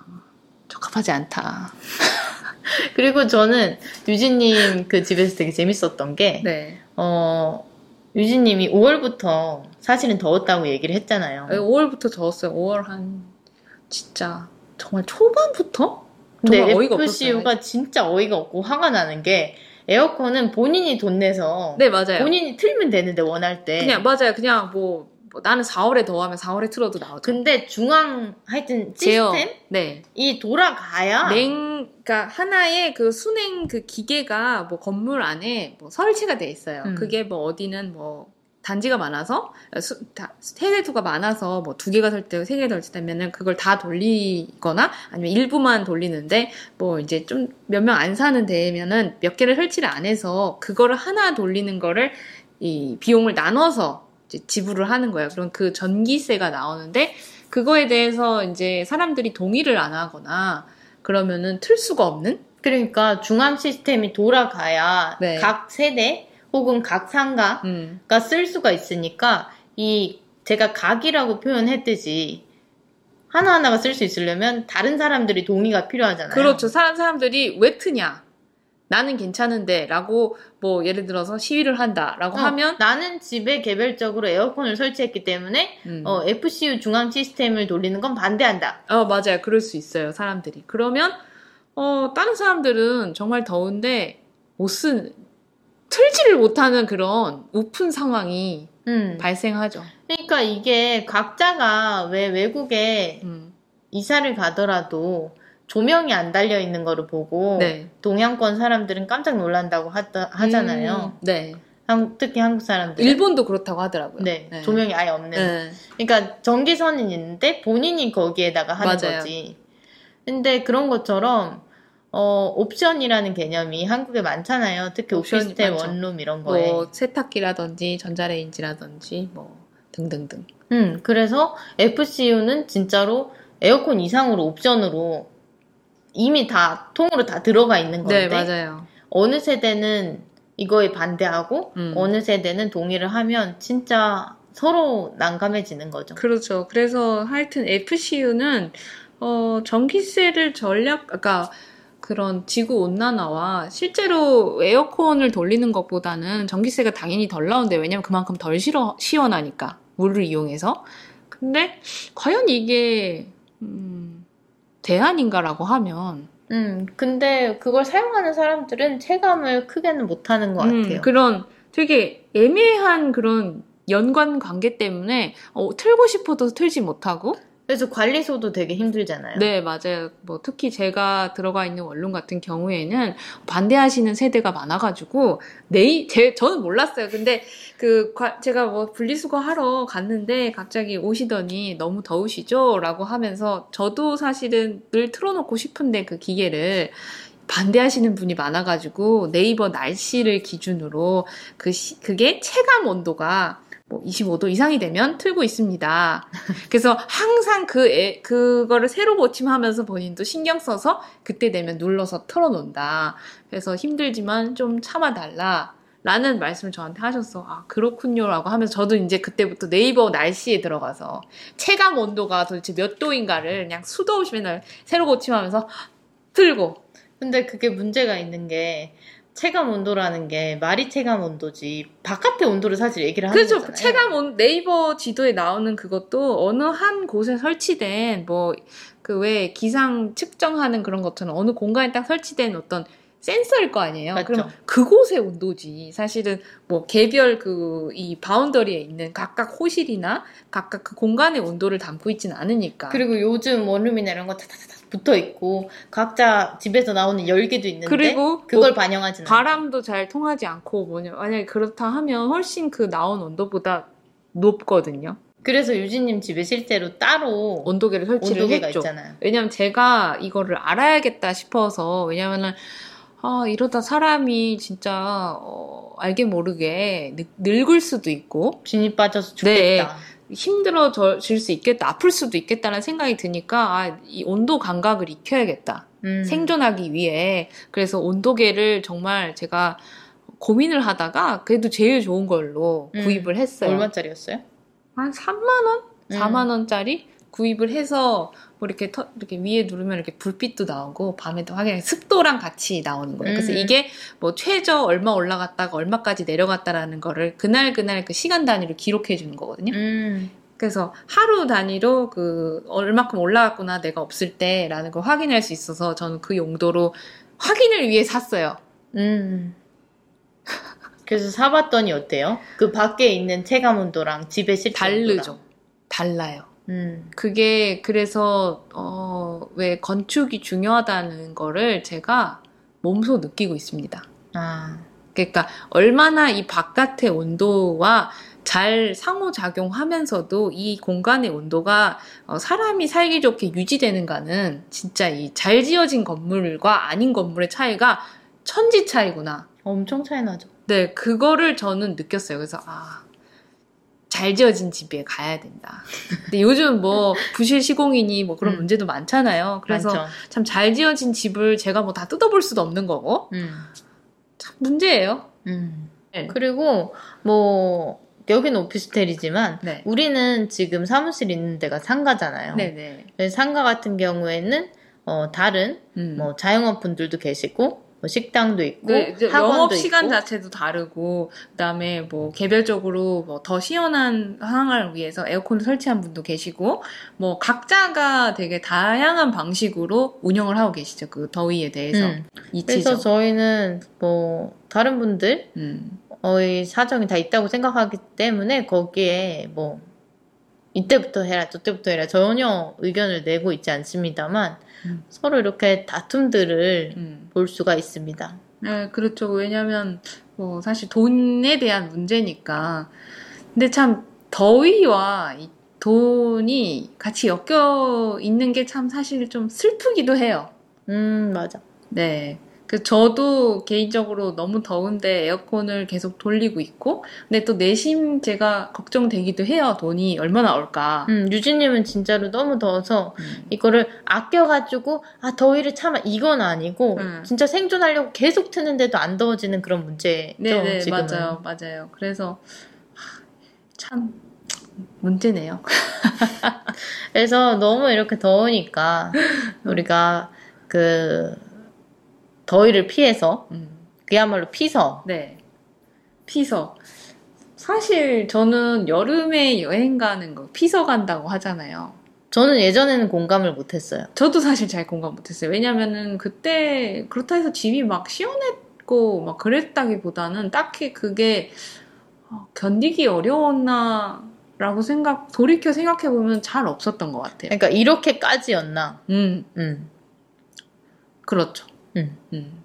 적합하지 않다. 그리고 저는 유진님 그 집에서 되게 재밌었던 게, 네. 어, 유진님이 5월부터 사실은 더웠다고 얘기를 했잖아요. 5월부터 더웠어요. 5월 한 진짜 정말 초반부터 근데 어이가 FCU가 진짜 어이가 없고 화가 나는 게 에어컨은 본인이 돈 내서 네 맞아요. 본인이 틀면 되는데 원할 때 그냥 맞아요. 그냥 뭐, 뭐 나는 4월에 더하면 4월에 틀어도 나오죠. 근데 중앙 하여튼 제어. 시스템이 네. 돌아가야 냉, 그러니까 하나의 그 순행 그 기계가 뭐 건물 안에 뭐 설치가 돼 있어요. 음. 그게 뭐 어디는 뭐 단지가 많아서 수, 다, 세대수가 많아서 뭐 두 개가 설치되고 세 개가 설치되면은 그걸 다 돌리거나 아니면 일부만 돌리는데 뭐 이제 좀 몇 명 안 사는 데면은 몇 개를 설치를 안 해서 그거를 하나 돌리는 거를 이 비용을 나눠서 지불을 하는 거예요. 그럼 그 전기세가 나오는데 그거에 대해서 이제 사람들이 동의를 안 하거나 그러면은 틀 수가 없는 그러니까 중앙 시스템이 돌아가야 네. 각 세대 혹은 각 상가가 음. 쓸 수가 있으니까 이 제가 각이라고 표현했듯이 하나하나가 쓸 수 있으려면 다른 사람들이 동의가 필요하잖아요. 그렇죠. 사람 사람들이 왜 트냐? 나는 괜찮은데 라고 뭐 예를 들어서 시위를 한다 라고 어, 하면 나는 집에 개별적으로 에어컨을 설치했기 때문에 음. 어, FCU 중앙 시스템을 돌리는 건 반대한다. 어, 맞아요. 그럴 수 있어요. 사람들이. 그러면, 어, 다른 사람들은 정말 더운데, 못 쓴, 틀지를 못하는 그런 우픈 상황이 음. 발생하죠. 그러니까 이게 각자가 왜 외국에 음. 이사를 가더라도 조명이 안 달려 있는 거를 보고 네. 동양권 사람들은 깜짝 놀란다고 하다, 하잖아요. 음, 네. 한- 특히 한국 사람들. 일본도 그렇다고 하더라고요. 네, 조명이 아예 없는. 네. 그러니까 전기선은 있는데 본인이 거기에다가 하는 맞아요. 거지. 근데 그런 것처럼 어 옵션이라는 개념이 한국에 많잖아요. 특히 오피스텔 많죠. 원룸 이런 거에. 뭐, 세탁기라든지, 전자레인지라든지, 뭐, 등등등. 음, 그래서 FCU는 진짜로 에어컨 이상으로 옵션으로 이미 다 통으로 다 들어가 있는 건데 네, 맞아요. 어느 세대는 이거에 반대하고 음. 어느 세대는 동의를 하면 진짜 서로 난감해지는 거죠. 그렇죠. 그래서 하여튼 FCU는 어, 전기세를 전략, 그러니까 그런 지구 온난화와 실제로 에어컨을 돌리는 것보다는 전기세가 당연히 덜 나온대. 왜냐면 그만큼 덜 시러, 시원하니까 물을 이용해서. 근데 과연 이게 음, 대안인가라고 하면 음, 근데 그걸 사용하는 사람들은 체감을 크게는 못하는 것 음, 같아요. 그런 되게 애매한 그런 연관 관계 때문에 어, 틀고 싶어도 틀지 못하고 그래서 관리소도 되게 힘들잖아요. 네, 맞아요. 뭐 특히 제가 들어가 있는 원룸 같은 경우에는 반대하시는 세대가 많아가지고 내일 제 저는 몰랐어요. 근데 그 과- 제가 뭐 분리수거 하러 갔는데 갑자기 오시더니 너무 더우시죠?라고 하면서 저도 사실은 늘 틀어놓고 싶은데 그 기계를 반대하시는 분이 많아가지고 네이버 날씨를 기준으로 그 시- 그게 체감 온도가 뭐 25도 이상이 되면 틀고 있습니다. 그래서 항상 그 애, 그거를 새로 고침하면서 본인도 신경 써서 그때 되면 눌러서 틀어놓는다. 그래서 힘들지만 좀 참아달라. 라는 말씀을 저한테 하셨어. 아, 그렇군요 라고 하면서 저도 이제 그때부터 네이버 날씨에 들어가서 체감 온도가 도대체 몇 도인가를 그냥 수도 없이 맨날 새로 고침하면서 틀고. 근데 그게 문제가 있는 게 체감 온도라는 게 말이 체감 온도지 바깥의 온도를 사실 얘기를 하는 그렇죠. 거잖아요. 체감 온 네이버 지도에 나오는 그것도 어느 한 곳에 설치된 뭐 그 왜 기상 측정하는 그런 것처럼 어느 공간에 딱 설치된 어떤 센서일 거 아니에요. 맞죠. 그럼 그곳의 온도지. 사실은 뭐 개별 그 이 바운더리에 있는 각각 호실이나 각각 그 공간의 온도를 담고 있지는 않으니까. 그리고 요즘 원룸이나 이런 거 다다다다 붙어 있고 각자 집에서 나오는 열기도 있는데 그리고 그걸 뭐 반영하지는 바람도 잘 통하지 않고 뭐냐 만약에 그렇다 하면 훨씬 그 나온 온도보다 높거든요. 그래서 유진님 집에 실제로 따로 온도계를 설치를 온도계가 했죠. 있잖아요. 왜냐면 제가 이거를 알아야겠다 싶어서 왜냐면은 아 이러다 사람이 진짜 어, 알게 모르게 늙- 늙을 수도 있고 진이 빠져서 네. 죽겠다. 힘들어질 수 있겠다 아플 수도 있겠다는 생각이 드니까 아, 이 온도 감각을 익혀야겠다 음. 생존하기 위해 그래서 온도계를 정말 제가 고민을 하다가 그래도 제일 좋은 걸로 음. 구입을 했어요 얼마짜리였어요? 한 3만 원? 음. 4만 원짜리 구입을 해서 뭐 이렇게 터, 이렇게 위에 누르면 이렇게 불빛도 나오고 밤에도 확인해 습도랑 같이 나오는 거예요. 그래서 음. 이게 뭐 최저 얼마 올라갔다가 얼마까지 내려갔다라는 거를 그날 그날 그 시간 단위로 기록해 주는 거거든요. 음. 그래서 하루 단위로 그 얼마큼 올라갔구나 내가 없을 때라는 걸 확인할 수 있어서 저는 그 용도로 확인을 위해 샀어요. 음. 그래서 사봤더니 어때요? 그 밖에 있는 체감 온도랑 집에 실제 다르죠. 온도랑. 달라요. 음. 그게 그래서 어 왜 건축이 중요하다는 거를 제가 몸소 느끼고 있습니다. 아. 그러니까 얼마나 이 바깥의 온도와 잘 상호작용하면서도 이 공간의 온도가 어, 사람이 살기 좋게 유지되는가는 진짜 이 잘 지어진 건물과 아닌 건물의 차이가 천지 차이구나. 엄청 차이 나죠. 네, 그거를 저는 느꼈어요. 그래서 아, 잘 지어진 집에 가야 된다. 근데 요즘 뭐 부실 시공이니 뭐 그런 음. 문제도 많잖아요. 그래서. 참 잘 지어진 집을 제가 뭐 다 뜯어볼 수도 없는 거고 음. 참 문제예요. 음. 네. 그리고 뭐 여기는 오피스텔이지만 네. 우리는 지금 사무실 있는 데가 상가잖아요. 네네. 그래서 상가 같은 경우에는 어, 다른 음. 뭐 자영업 분들도 계시고 뭐 식당도 있고 네, 학원도 영업 시간 있고 자체도 다르고 그다음에 뭐 개별적으로 뭐 더 시원한 상황을 위해서 에어컨을 설치한 분도 계시고 뭐 각자가 되게 다양한 방식으로 운영을 하고 계시죠 그 더위에 대해서 음. 그래서 저희는 뭐 다른 분들 음. 의 사정이 다 있다고 생각하기 때문에 거기에 뭐 이때부터 해라 저때부터 해라 전혀 의견을 내고 있지 않습니다만 음. 서로 이렇게 다툼들을 음. 볼 수가 있습니다. 네, 그렇죠. 왜냐면 뭐 사실 돈에 대한 문제니까. 근데 참 더위와 이 돈이 같이 엮여 있는 게 참 사실 좀 슬프기도 해요. 음 맞아. 네. 그 저도 개인적으로 너무 더운데 에어컨을 계속 돌리고 있고, 근데 또 내심 제가 걱정되기도 해요. 돈이 얼마 나 올까. 음 유진님은 진짜로 너무 더워서 음. 이거를 아껴가지고 아 더위를 참아 이건 아니고 음. 진짜 생존하려고 계속 트는데도 안 더워지는 그런 문제죠. 네네 지금은. 맞아요 맞아요. 그래서 하, 참 문제네요. 그래서 너무 이렇게 더우니까 우리가 그 더위를 피해서 음. 그야말로 피서 네. 피서. 사실 저는 여름에 여행 가는 거 피서 간다고 하잖아요. 저는 예전에는 공감을 못했어요. 저도 사실 잘 공감 못했어요. 왜냐면은 그때 그렇다 해서 집이 막 시원했고 막 그랬다기보다는 딱히 그게 어, 견디기 어려웠나라고 생각 돌이켜 생각해 보면 잘 없었던 것 같아요. 그러니까 이렇게까지였나. 음, 음. 그렇죠. 음. 음.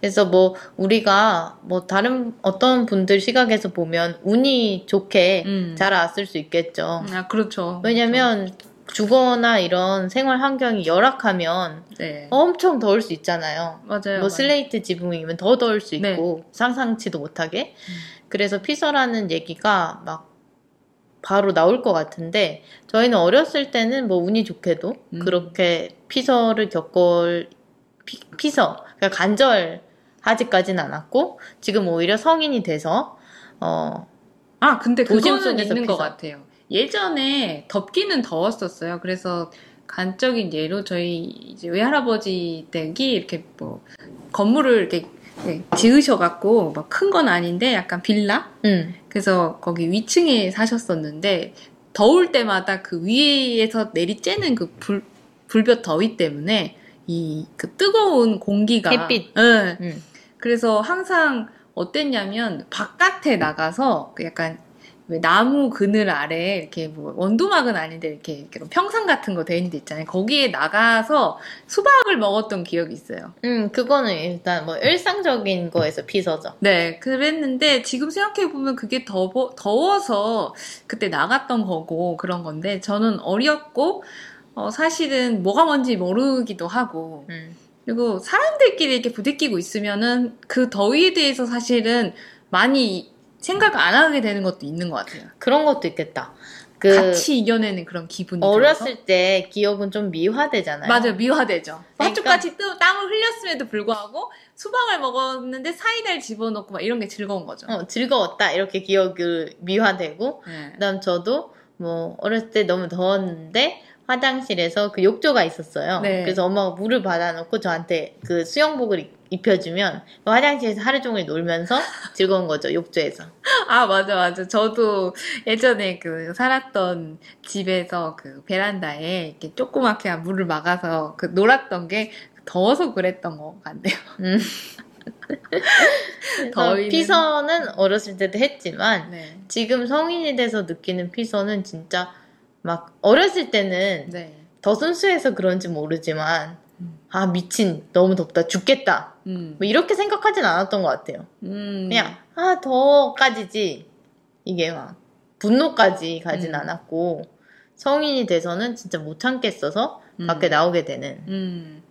그래서 뭐 우리가 뭐 다른 어떤 분들 시각에서 보면 운이 좋게 음. 잘 왔을 수 있겠죠. 아, 그렇죠. 왜냐면 주거나 이런 생활 환경이 열악하면 그렇죠. 네. 엄청 더울 수 있잖아요. 맞아요. 뭐. 슬레이트 지붕이면 더 더울 수 네. 있고 상상치도 못하게. 음. 그래서 피서라는 얘기가 막 바로 나올 것 같은데 저희는 어렸을 때는 뭐 운이 좋게도 음. 그렇게 피서를 겪을 피, 피서 그러니까 간절하지까지는 않았고 지금 오히려 성인이 돼서 어 아, 근데 그거는 있는 것 피서. 같아요. 예전에 덥기는 더웠었어요. 그래서 간적인 예로 저희 이제 외할아버지 댁이 이렇게 뭐 건물을 이렇게 네, 지으셔갖고 막 큰 건 아닌데 약간 빌라? 음, 그래서 거기 위층에 사셨었는데 더울 때마다 그 위에서 내리쬐는 그 불, 불볕 더위 때문에 이 그 뜨거운 공기가 햇빛. 예. 음. 그래서 항상 어땠냐면 바깥에 나가서 그 약간 왜 나무 그늘 아래 이렇게 뭐 원두막은 아닌데 이렇게, 이렇게 평상 같은 거 돼 있는 데 있잖아요. 거기에 나가서 수박을 먹었던 기억이 있어요. 음 그거는 일단 뭐 일상적인 거에서 피서죠. 네, 그랬는데 지금 생각해 보면 그게 더워 더워서 그때 나갔던 거고 그런 건데 저는 어렸고 어, 사실은 뭐가 뭔지 모르기도 하고 음. 그리고 사람들끼리 이렇게 부대끼고 있으면은 그 더위에 대해서 사실은 많이 생각 안 하게 되는 것도 있는 것 같아요. 그런 것도 있겠다. 그 같이 이겨내는 그런 기분이 들어서. 어렸을 때 기억은 좀 미화되잖아요. 맞아요 미화되죠. 그러니까- 밭죽같이 또 땀을 흘렸음에도 불구하고 수박을 먹었는데 사이다를 집어넣고 막 이런 게 즐거운 거죠. 어, 즐거웠다 이렇게 기억을 미화되고 네. 그다음 저도 뭐 어렸을 때 너무 더웠는데 화장실에서 그 욕조가 있었어요. 네. 그래서 엄마가 물을 받아놓고 저한테 그 수영복을 입- 입혀주면 화장실에서 하루 종일 놀면서 즐거운 거죠 욕조에서. 아, 맞아, 맞아. 저도 예전에 그 살았던 집에서 그 베란다에 이렇게 조그맣게 물을 막아서 그 놀았던 게 더워서 그랬던 것 같네요. 음. 그래서 더위는- 피서는 어렸을 때도 했지만 네. 지금 성인이 돼서 느끼는 피서는 진짜 막 어렸을 때는 네. 더 순수해서 그런지 모르지만 음. 아 미친 너무 덥다 죽겠다 음. 뭐 이렇게 생각하진 않았던 것 같아요. 음. 그냥 아 더까지지 이게 막 분노까지 가진 음. 않았고 성인이 돼서는 진짜 못 참겠어서 음. 밖에 나오게 되는 음.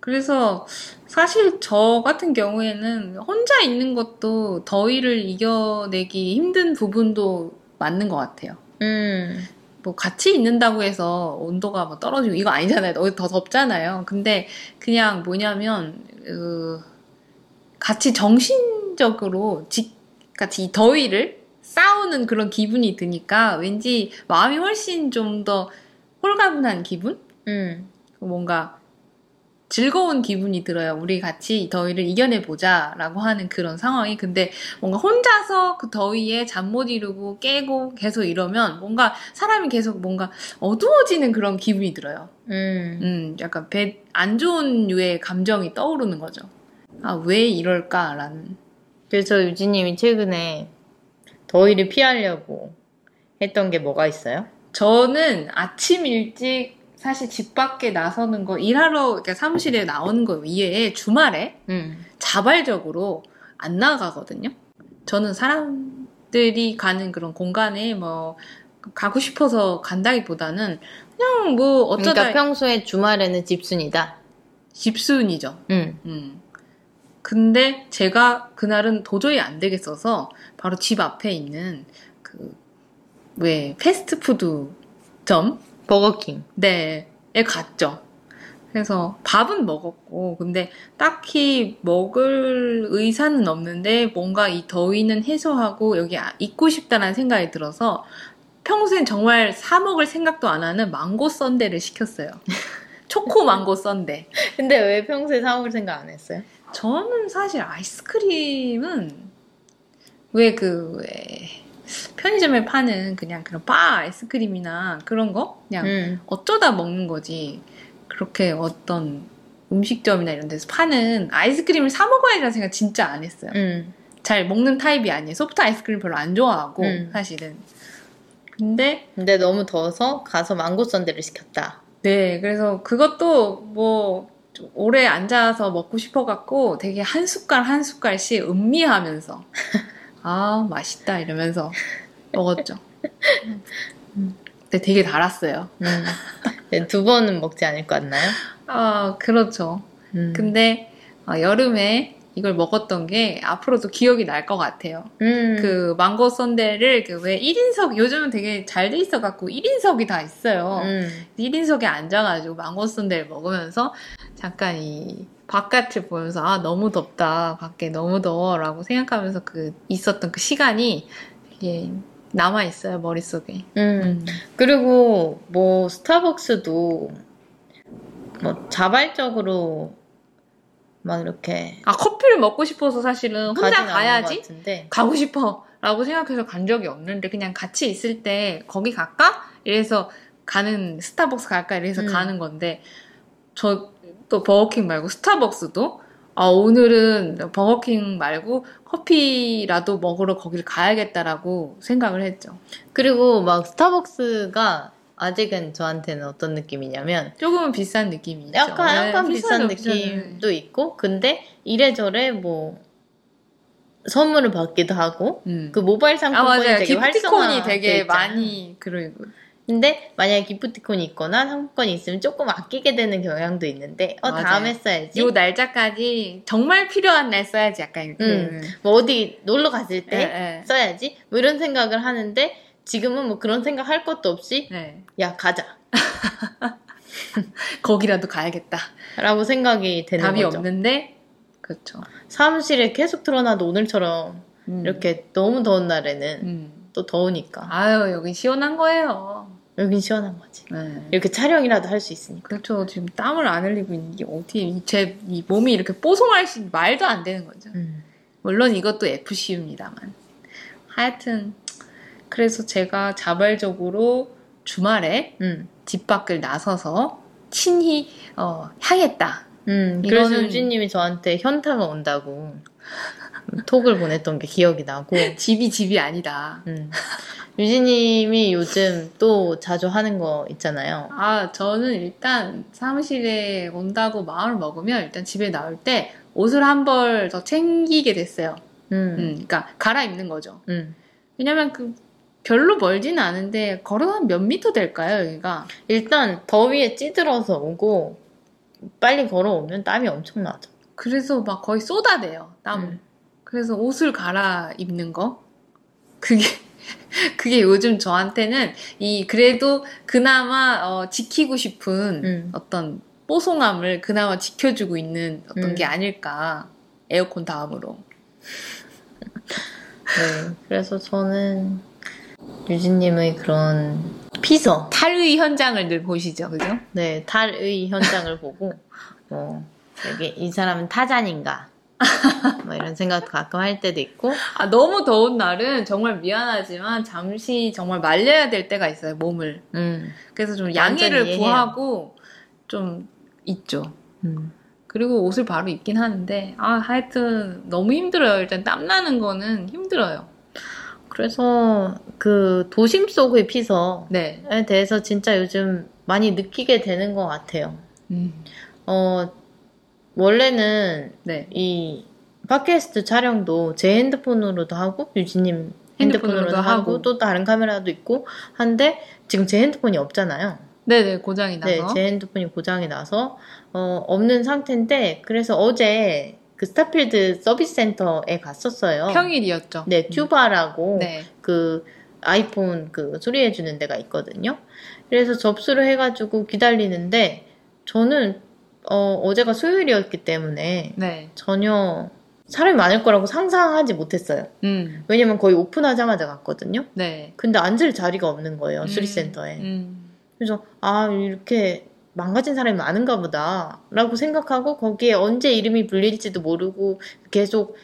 그래서 사실 저 같은 경우에는 혼자 있는 것도 더위를 이겨내기 힘든 부분도 맞는 것 같아요. 음 뭐 같이 있는다고 해서 온도가 뭐 떨어지고 이거 아니잖아요. 더 덥잖아요. 근데 그냥 뭐냐면 그 같이 정신적으로 지, 같이 이 더위를 싸우는 그런 기분이 드니까 왠지 마음이 훨씬 좀 더 홀가분한 기분? 음. 뭔가 즐거운 기분이 들어요. 우리 같이 이 더위를 이겨내 보자라고 하는 그런 상황이. 근데 뭔가 혼자서 그 더위에 잠 못 이루고 깨고 계속 이러면 뭔가 사람이 계속 뭔가 어두워지는 그런 기분이 들어요. 음. 음, 약간 배, 안 좋은 류의 감정이 떠오르는 거죠. 아, 왜 이럴까라는. 그래서 유진님이 최근에 더위를 피하려고 했던 게 뭐가 있어요? 저는 아침 일찍 사실 집 밖에 나서는 거, 일하러 이렇게 사무실에 나오는 거 이외에 주말에 음. 자발적으로 안 나가거든요. 저는 사람들이 가는 그런 공간에 뭐 가고 싶어서 간다기보다는 그냥 뭐 어쩌다 그러니까 평소에 주말에는 집순이다. 집순이죠. 음. 음. 근데 제가 그날은 도저히 안 되겠어서 바로 집 앞에 있는 그 왜 패스트푸드 점 버거킹. 네, 에 갔죠. 그래서 밥은 먹었고, 근데 딱히 먹을 의사는 없는데 뭔가 이 더위는 해소하고 여기 아- 있고 싶다는 생각이 들어서 평소엔 정말 사 먹을 생각도 안 하는 망고 썬데를 시켰어요. 초코 망고 썬데. 근데 왜 평소에 사 먹을 생각 안 했어요? 저는 사실 아이스크림은 왜 그, 왜 편의점에 파는 그냥 그런 바 아이스크림이나 그런 거? 그냥 음. 어쩌다 먹는 거지. 그렇게 어떤 음식점이나 이런 데서 파는 아이스크림을 사 먹어야지라는 생각 진짜 안 했어요. 음. 잘 먹는 타입이 아니에요. 소프트 아이스크림 별로 안 좋아하고, 음. 사실은. 근데, 근데 너무 더워서 가서 망고 썬데를 시켰다. 네, 그래서 그것도 뭐, 좀 오래 앉아서 먹고 싶어갖고 되게 한 숟갈 한 숟갈씩 음미하면서, 아, 맛있다, 이러면서 먹었죠. 근데 되게 달았어요. 음. 네, 두 번은 먹지 않을 것 같나요? 아, 그렇죠. 음. 근데 아, 여름에 이걸 먹었던 게 앞으로도 기억이 날 것 같아요. 음. 그 망고 썬데를 그 왜 1인석 요즘은 되게 잘 돼 있어 갖고 1인석이 다 있어요. 음. 1인석에 앉아 가지고 망고 썬데를 먹으면서 잠깐 이 바깥을 보면서 아 너무 덥다. 밖에 너무 더워라고 생각하면서 그 있었던 그 시간이 되게 남아 있어요, 머릿속에. 음. 그리고 뭐 스타벅스도 뭐 자발적으로 막 이렇게 아 커피를 먹고 싶어서 사실은 혼자 가야지. 가고 싶어 라고 생각해서 간 적이 없는데 그냥 같이 있을 때 거기 갈까? 이래서 가는 스타벅스 갈까? 이래서 음. 가는 건데 저 또 버거킹 말고 스타벅스도 아 오늘은 버거킹 말고 커피라도 먹으러 거기를 가야겠다라고 생각을 했죠. 그리고 막 스타벅스가 아직은 저한테는 어떤 느낌이냐면 조금은 비싼 느낌이 있죠. 약간 네, 약간 비싼. 느낌도 있고 근데 이래저래 뭐 선물을 받기도 하고 음. 그 모바일 아 상품권이 맞아요. 되게 활성화 되게 많이 그리고 근데 만약에 기프티콘이 있거나 상품권이 있으면 조금 아끼게 되는 경향도 있는데 어 맞아요. 다음에 써야지 요 날짜까지 정말 필요한 날 써야지 약간 그 음. 뭐 어디 놀러 갔을 때 예, 예. 써야지 뭐 이런 생각을 하는데 지금은 뭐 그런 생각 할 것도 없이 네. 야 가자 거기라도 가야겠다. 라고 생각이 되는 답이 거죠 없는데 그렇죠. 사무실에 계속 틀어놔도 오늘처럼 음. 이렇게 너무 더운 날에는 음. 또 더우니까. 아유, 여긴 시원한 거예요. 여긴 시원한 거지. 네. 이렇게 촬영이라도 할 수 있으니까. 그렇죠. 지금 땀을 안 흘리고 있는 게 어떻게 제 이 몸이 이렇게 뽀송할 수 말도 안 되는 거죠. 음. 물론 이것도 FCU입니다만. 하여튼 그래서 제가 자발적으로 주말에 음. 집 밖을 나서서 친히 어, 향했다. 음, 그래서 유진님이 저한테 현타가 온다고 톡을 보냈던 게 기억이 나고, 집이 집이 아니다. 음. 유진님이 요즘 또 자주 하는 거 있잖아요. 아, 저는 일단 사무실에 온다고 마음을 먹으면 일단 집에 나올 때 옷을 한 벌 더 챙기게 됐어요. 음, 음, 그러니까 갈아입는 거죠. 음. 왜냐면 그 별로 멀지는 않은데 걸어 한몇 미터 될까요, 여기가? 일단 더위에 찌들어서 오고 빨리 걸어오면 땀이 엄청 나죠. 그래서 막 거의 쏟아내요, 땀을. 음. 그래서 옷을 갈아입는 거? 그게, 그게 요즘 저한테는 이, 그래도 그나마 어, 지키고 싶은 음. 어떤 뽀송함을 그나마 지켜주고 있는 어떤 음. 게 아닐까. 에어컨 다음으로. 네, 그래서 저는 유진님의 그런 피서, 탈의 현장을 늘 보시죠, 그죠? 네, 탈의 현장을 보고, 뭐, 되게 이 사람은 타잔인가, 뭐 이런 생각도 가끔 할 때도 있고, 아, 너무 더운 날은 정말 미안하지만 잠시 정말 말려야 될 때가 있어요, 몸을. 음, 그래서 좀 양해를. 구하고 좀 있죠. 음. 그리고 옷을 바로 입긴 하는데, 아, 하여튼 너무 힘들어요. 일단 땀나는 거는 힘들어요. 그래서 그 도심 속의 피서에 네. 대해서 진짜 요즘 많이 느끼게 되는 것 같아요. 음, 어, 원래는 네. 이 팟캐스트 촬영도 제 핸드폰으로도 하고 유진님 핸드폰으로도 핸드폰으로도 하고, 하고. 또 다른 카메라도 있고 한데 지금 제 핸드폰이 없잖아요. 네네, 고장이 나서. 네, 제 핸드폰이 고장이 나서 어, 없는 상태인데 그래서 어제 그 스타필드 서비스 센터에 갔었어요. 평일이었죠. 네, 튜바라고 네. 그 아이폰 그 수리해주는 데가 있거든요. 그래서 접수를 해가지고 기다리는데 저는 어, 어제가 수요일이었기 때문에 네. 전혀 사람이 많을 거라고 상상하지 못했어요. 음, 왜냐면 거의 오픈하자마자 갔거든요. 네. 근데 앉을 자리가 없는 거예요, 음, 수리센터에. 음, 그래서, 아, 이렇게 망가진 사람이 많은가 보다. 라고 생각하고 거기에 언제 이름이 불릴지도 모르고 계속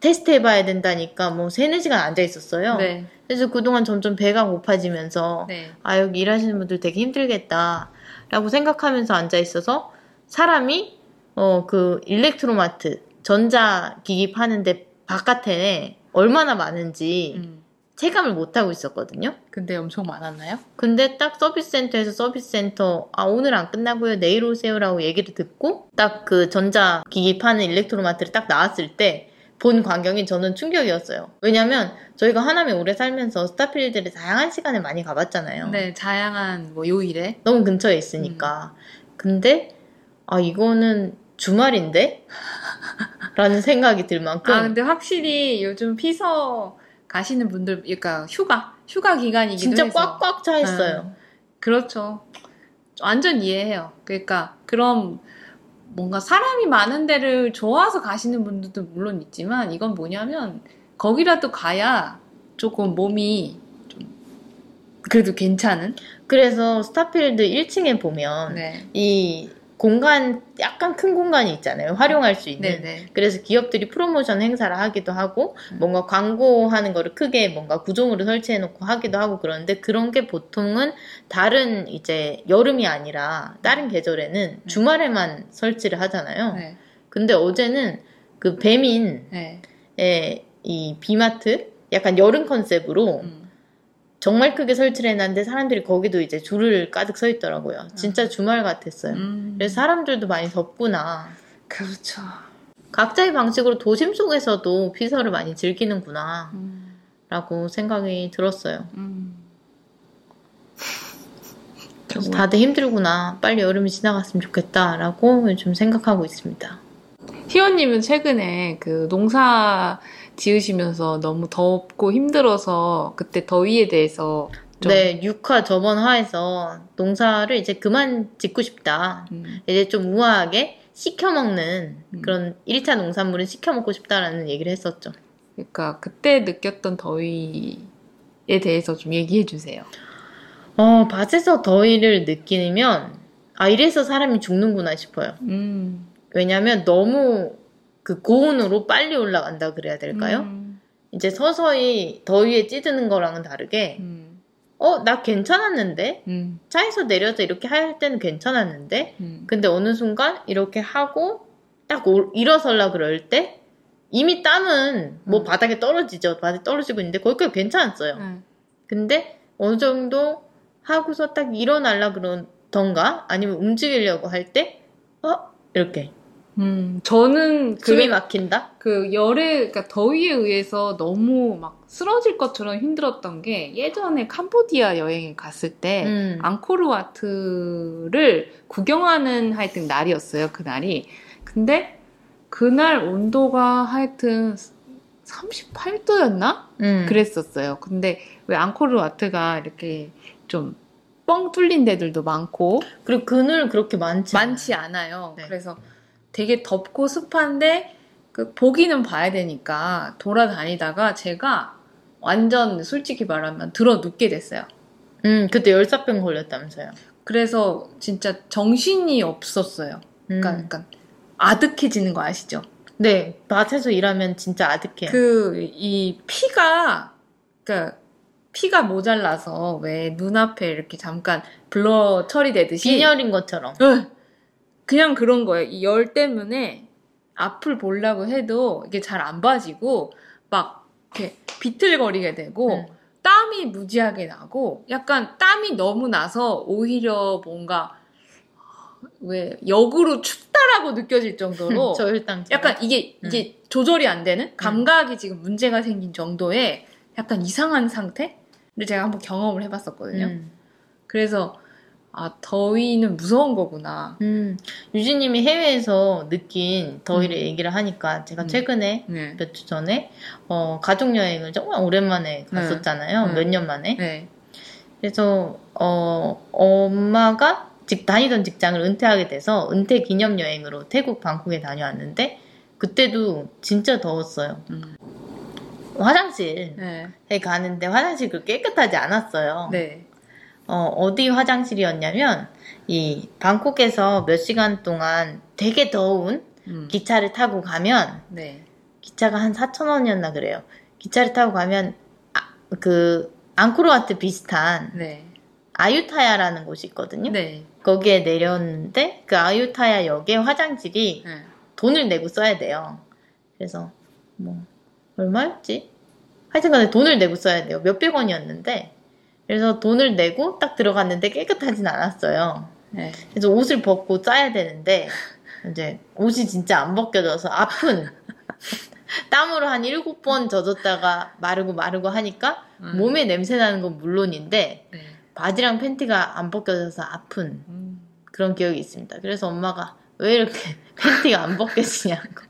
테스트 해봐야 된다니까 뭐 세네 시간 앉아 있었어요. 네. 그래서 그동안 점점 배가 고파지면서 네. 아, 여기 일하시는 분들 되게 힘들겠다. 라고 생각하면서 앉아 있어서 사람이 어, 그 일렉트로마트 전자기기 파는데 바깥에 얼마나 많은지 음. 체감을 못 하고 있었거든요. 근데 엄청 많았나요? 근데 딱 서비스 센터에서 서비스 센터 아 오늘 안 끝나고요 내일 오세요라고 얘기를 듣고 딱 그 전자 기기 파는 일렉트로마트를 딱 나왔을 때 본 광경이 저는 충격이었어요. 왜냐면 저희가 하남에 오래 살면서 스타필드를 다양한 시간에 많이 가봤잖아요. 네, 다양한 뭐 요일에. 너무 근처에 있으니까. 근데 아 이거는 주말인데? 라는 생각이 들 만큼 아, 근데 확실히 요즘 피서 가시는 분들, 그러니까 휴가, 휴가 기간이기도 진짜 해서. 꽉꽉 차 있어요. 네. 그렇죠. 완전 이해해요. 그러니까 그럼 뭔가 사람이 많은 데를 좋아서 가시는 분들도 물론 있지만 이건 뭐냐면 거기라도 가야 조금 몸이 좀 그래도 괜찮은. 그래서 스타필드 1층에 보면 네. 이 공간 약간 큰 공간이 있잖아요. 활용할 수 있는. 네네. 그래서 기업들이 프로모션 행사를 하기도 하고 음. 뭔가 광고하는 거를 크게 뭔가 구조물을 설치해 놓고 하기도 하고 그러는데 그런 게 보통은 다른 이제 여름이 아니라 다른 계절에는 주말에만 설치를 하잖아요. 네. 근데 어제는 그 배민의 네. 이 비마트 약간 여름 컨셉으로 음. 정말 크게 설치를 해놨는데 사람들이 거기도 이제 줄을 가득 서 있더라고요. 진짜 주말 같았어요. 음. 그래서 사람들도 많이 덥구나. 그렇죠. 각자의 방식으로 도심 속에서도 피서를 많이 즐기는구나. 음. 라고 생각이 들었어요. 음. 그래서 다들 힘들구나. 빨리 여름이 지나갔으면 좋겠다라고 요즘 생각하고 있습니다. 희원님은 최근에 그 농사 지으시면서 너무 덥고 힘들어서 그때 더위에 대해서 좀 네, 6화 저번 화에서 농사를 이제 그만 짓고 싶다. 음, 이제 좀 우아하게 시켜먹는 음. 그런 1차 농산물은 시켜먹고 싶다라는 얘기를 했었죠. 그러니까 그때 느꼈던 더위가 대해서 좀 얘기해 주세요. 어, 밭에서 더위를 느끼면, 아, 이래서 사람이 죽는구나 싶어요. 음. 왜냐면 너무 그 고온으로 빨리 올라간다 그래야 될까요? 음. 이제 서서히 더위에 찌드는 거랑은 다르게, 음. 어, 나 괜찮았는데? 음. 차에서 내려서 이렇게 할 때는 괜찮았는데? 음. 근데 어느 순간 이렇게 하고 딱 올- 일어서려 그럴 때 이미 땀은 뭐 음. 바닥에 떨어지죠. 바닥에 떨어지고 있는데 거기까지 괜찮았어요. 음. 근데 어느 정도 하고서 딱 일어나려 그러던가 아니면 움직이려고 할 때 어? 이렇게 음. 저는 숨이 그래, 막힌다? 그 열에, 그러니까 더위에 의해서 너무 막 쓰러질 것처럼 힘들었던 게 예전에 캄보디아 여행에 갔을 때 음. 앙코르와트를 구경하는 하여튼 날이었어요, 그 날이. 근데 그날 온도가 하여튼 38도였나? 음. 그랬었어요. 근데 왜 앙코르와트가 이렇게 좀 뻥 뚫린 데들도 많고 그리고 그늘 그렇게 많지 많지 않아요. 네. 그래서 되게 덥고 습한데 그 보기는 봐야 되니까 돌아다니다가 제가 완전 솔직히 말하면 들어 눕게 됐어요. 음, 그때 열사병 걸렸다면서요. 그래서 진짜 정신이 없었어요. 음. 그러니까 아득해지는 거 아시죠? 네, 밭에서 일하면 진짜 아득해요. 그 이 피가 그러니까 피가 모자라서 왜 눈앞에 이렇게 잠깐 블러 처리되듯이 빈혈인 것처럼. 응. 그냥 그런 거예요. 이 열 때문에 앞을 보려고 해도 이게 잘 안 봐지고 막 이렇게 비틀거리게 되고 음. 땀이 무지하게 나고 약간 땀이 너무 나서 오히려 뭔가 왜 역으로 춥다라고 느껴질 정도로 저혈당. 약간 이게 음. 이게 조절이 안 되는 감각이 지금 문제가 생긴 정도의 약간 이상한 상태 를 제가 한번 경험을 해봤었거든요. 음. 그래서 아 더위는 무서운 거구나. 음, 유진님이 해외에서 느낀 더위를 얘기를 하니까 제가 음. 최근에 네. 몇주 전에 어, 가족 여행을 정말 오랜만에 갔었잖아요. 네. 몇년 만에. 네. 그래서 어, 엄마가 직 다니던 직장을 은퇴하게 돼서 은퇴 기념 여행으로 태국 방콕에 다녀왔는데 그때도 진짜 더웠어요. 음. 화장실에 네. 가는데 화장실 그 깨끗하지 않았어요. 네. 어, 어디 화장실이었냐면, 이, 방콕에서 몇 시간 동안 되게 더운 음. 기차를 타고 가면, 네. 기차가 한 4,000원이었나 그래요. 기차를 타고 가면, 아, 그, 앙코르와트 비슷한 네. 아유타야라는 곳이 있거든요. 네. 거기에 내렸는데, 그 아유타야 역에 화장실이 네. 돈을 내고 써야 돼요. 그래서, 뭐, 얼마였지? 하여튼 간에 돈을 내고 써야 돼요. 몇백 원이었는데, 그래서 돈을 내고 딱 들어갔는데 깨끗하진 않았어요. 네. 그래서 옷을 벗고 짜야 되는데, 이제 옷이 진짜 안 벗겨져서 아픈, 땀으로 한 일곱 번 젖었다가 마르고 마르고 하니까 음. 몸에 냄새 나는 건 물론인데, 네. 바지랑 팬티가 안 벗겨져서 아픈 음. 그런 기억이 있습니다. 그래서 엄마가 왜 이렇게 팬티가 안 벗겨지냐고.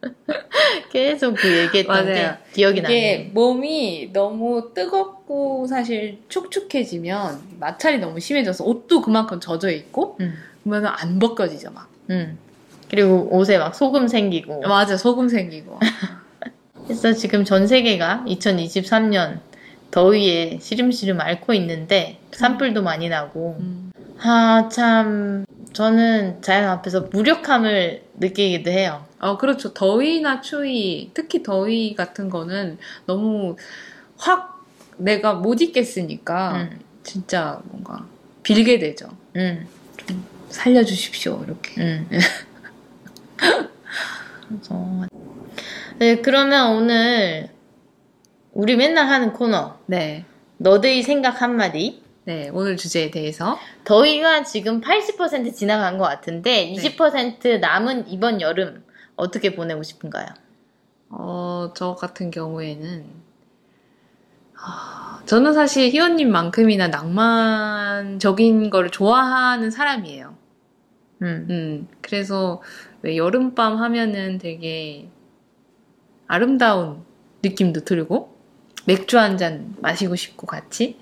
계속 그 얘기했던 맞아요. 게 기억이 나네. 몸이 너무 뜨겁고 사실 축축해지면 마찰이 너무 심해져서 옷도 그만큼 젖어 있고 음, 그러면 안 벗겨지죠 막. 음. 그리고 옷에 막 소금 생기고. 맞아 소금 생기고. 그래서 지금 전 세계가 2023년 더위에 시름시름 앓고 있는데 산불도 많이 나고. 음. 아, 참. 저는 자연 앞에서 무력함을 느끼기도 해요. 어 그렇죠 더위나 추위 특히 더위 같은 거는 너무 확 내가 못 있겠으니까 음, 진짜 뭔가 빌게 되죠. 음, 살려주십시오 이렇게. 음. 그래서 네, 그러면 오늘 우리 맨날 하는 코너 네. 너드의 생각 한마디 네, 오늘 주제에 대해서 더위가 지금 80% 지나간 것 같은데 20% 남은 이번 여름 어떻게 보내고 싶은가요? 어, 저 같은 경우에는 아, 저는 사실 희원님만큼이나 낭만적인 걸 좋아하는 사람이에요. 음, 음, 그래서 왜 여름밤 하면은 되게 아름다운 느낌도 들고 맥주 한 잔 마시고 싶고 같이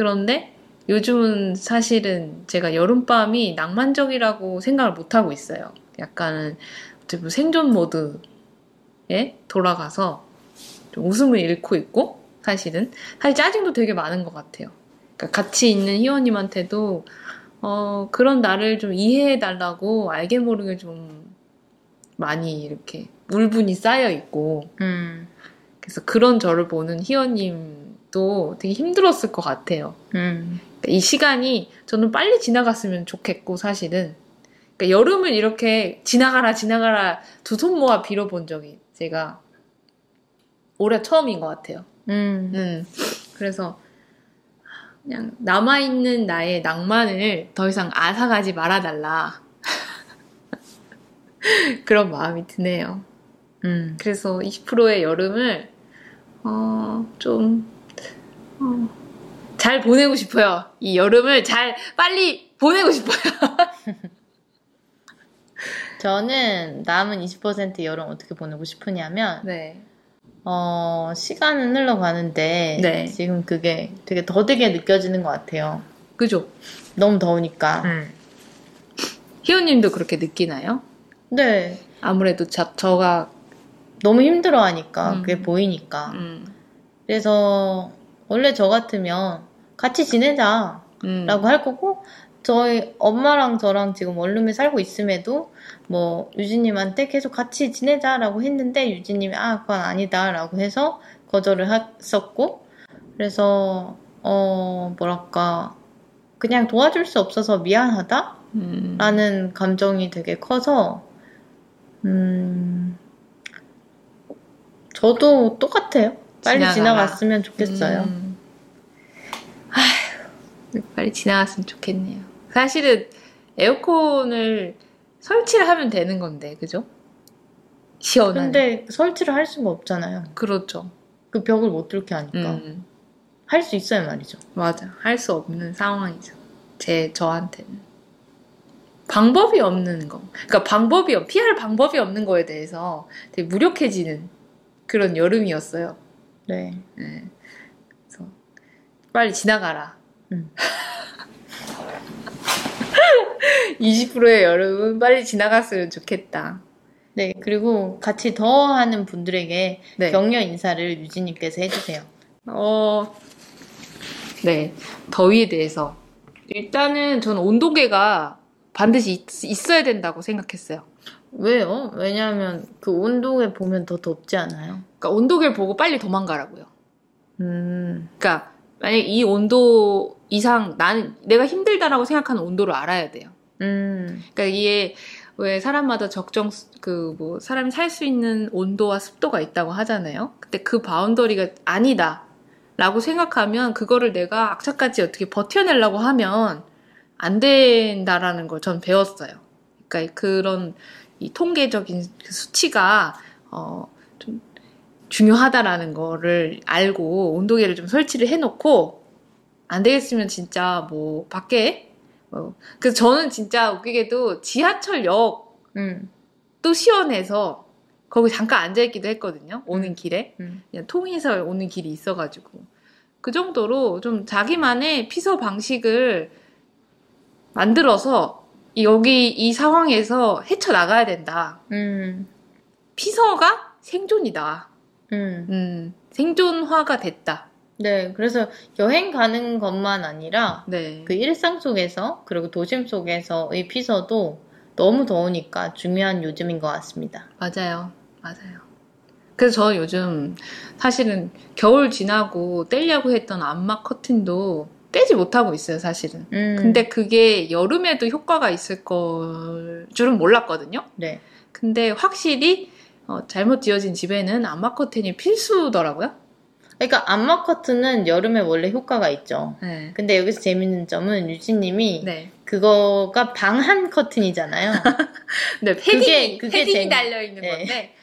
그런데 요즘은 사실은 제가 여름밤이 낭만적이라고 생각을 못 하고 있어요. 약간은 생존 모드에 돌아가서 좀 웃음을 잃고 있고 사실은. 사실 짜증도 되게 많은 것 같아요. 그러니까 같이 있는 희원님한테도 어, 그런 나를 좀 이해해달라고 알게 모르게 좀 많이 이렇게 울분이 쌓여 있고, 음, 그래서 그런 저를 보는 희원님 도 되게 힘들었을 것 같아요. 음, 그러니까 이 시간이 저는 빨리 지나갔으면 좋겠고, 사실은. 그러니까 여름을 이렇게 지나가라, 지나가라 두 손 모아 빌어본 적이 제가 올해 처음인 것 같아요. 음, 음, 그래서 그냥 남아있는 나의 낭만을 더 이상 앗아가지 말아달라. 그런 마음이 드네요. 음. 그래서 20%의 여름을 어, 좀, 어, 잘 보내고 싶어요. 이 여름을 잘 빨리 보내고 싶어요. 저는 남은 20% 여름 어떻게 보내고 싶으냐면, 네. 어, 시간은 흘러가는데, 네. 지금 그게 되게 더디게 느껴지는 것 같아요. 그죠? 너무 더우니까. 음. 희원님도 그렇게 느끼나요? 네. 아무래도 저, 저가, 너무 힘들어 하니까, 음. 그게 보이니까. 음, 그래서, 원래 저 같으면 같이 지내자. 음, 라고 할 거고, 저희 엄마랑 저랑 지금 원룸에 살고 있음에도, 뭐, 유진님한테 계속 같이 지내자라고 했는데, 유진님이, 아, 그건 아니다. 라고 해서 거절을 했었고, 그래서, 어, 뭐랄까, 그냥 도와줄 수 없어서 미안하다? 음, 라는 감정이 되게 커서, 음, 저도 똑같아요. 빨리 지나가라. 지나갔으면 좋겠어요. 음. 아휴, 빨리 지나갔으면 좋겠네요. 사실은 에어컨을 설치를 하면 되는 건데, 그죠? 시원한. 근데 설치를 할 수가 없잖아요. 그렇죠. 그 벽을 못 뚫게 하니까. 음, 할수 있어요 말이죠. 맞아. 할 수 없는 상황이죠. 제, 저한테는. 방법이 없는 거. 그러니까 방법이, 없- 피할 방법이 없는 거에 대해서 되게 무력해지는 그런 여름이었어요. 네. 네. 그래서 빨리 지나가라. 음. 20%의 여름은 빨리 지나갔으면 좋겠다. 네, 그리고 같이 더 하는 분들에게 네. 격려 인사를 유진님께서 해주세요. 어, 네. 더위에 대해서. 일단은 저는 온도계가 반드시 있, 있어야 된다고 생각했어요. 왜요? 왜냐하면 그 온도에 보면 더 덥지 않아요? 그러니까 온도계를 보고 빨리 도망가라고요. 음, 그러니까 만약 이 온도 이상 나는 내가 힘들다라고 생각하는 온도를 알아야 돼요. 음, 그러니까 이게 왜 사람마다 적정 그 뭐 사람이 살 수 있는 온도와 습도가 있다고 하잖아요. 근데 그 바운더리가 아니다 라고 생각하면 그거를 내가 악착같이 어떻게 버텨내려고 하면 안 된다라는 걸 전 배웠어요. 그러니까 그런 이 통계적인 그 수치가 어 좀 중요하다라는 거를 알고 온도계를 좀 설치를 해놓고 안 되겠으면 진짜 뭐 밖에 어, 그래서 저는 진짜 웃기게도 지하철역도 음, 시원해서 거기 잠깐 앉아있기도 했거든요. 오는 길에. 음. 그냥 통해서 오는 길이 있어가지고. 그 정도로 좀 자기만의 피서 방식을 만들어서 여기 이 상황에서 헤쳐나가야 된다. 음, 피서가 생존이다. 음. 음, 생존화가 됐다. 네, 그래서 여행 가는 것만 아니라 네. 그 일상 속에서 그리고 도심 속에서의 피서도 너무 더우니까 중요한 요즘인 것 같습니다. 맞아요. 맞아요. 그래서 저는 요즘 사실은 겨울 지나고 떼려고 했던 암막 커튼도 떼지 못하고 있어요, 사실은. 음, 근데 그게 여름에도 효과가 있을 걸 줄은 몰랐거든요. 네, 근데 확실히 어, 잘못 지어진 집에는 암막 커튼이 필수더라고요. 그러니까 암막 커튼은 여름에 원래 효과가 있죠. 네. 근데 여기서 재밌는 점은 유진님이 네. 그거가 방한 커튼이잖아요. 네, 패딩이, 그게- 그게 패딩이 재미- 달려 있는 네. 건데.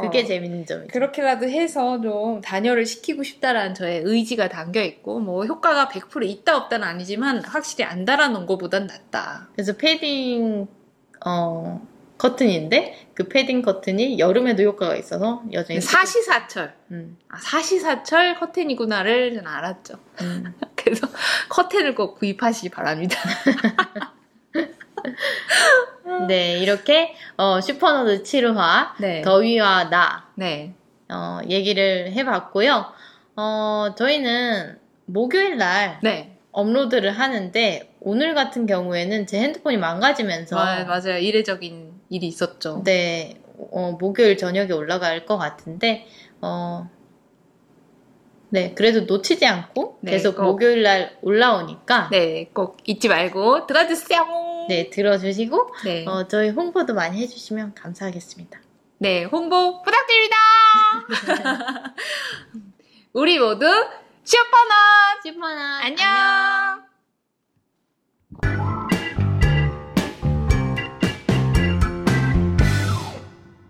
그게 어, 재밌는 점이죠. 그렇게라도 해서 좀 단열을 시키고 싶다라는 저의 의지가 담겨 있고, 뭐 효과가 100% 있다 없다는 아니지만 확실히 안 달아놓은 것보단 낫다. 그래서 패딩 어 커튼인데 그 패딩 커튼이 여름에도 효과가 있어서 여전히 사시사철. 음, 아, 사시사철 커튼이구나를 저는 알았죠. 음. 그래서 커튼을 꼭 구입하시기 바랍니다. 네 이렇게 어, 슈퍼너드 7화 네. 더위와 나 네. 어, 얘기를 해봤고요. 어, 저희는 목요일 날 네. 업로드를 하는데 오늘 같은 경우에는 제 핸드폰이 망가지면서 아, 맞아요. 이례적인 일이 있었죠. 네, 어, 목요일 저녁에 올라갈 것 같은데, 어, 네, 그래도 놓치지 않고 네, 계속 꼭. 목요일 날 올라오니까, 네, 네, 꼭 잊지 말고 들어주세요. 네, 들어주시고 네. 어, 저희 홍보도 많이 해주시면 감사하겠습니다. 네, 홍보 부탁드립니다. 우리 모두 슈퍼넛 슈퍼넛 안녕. 안녕.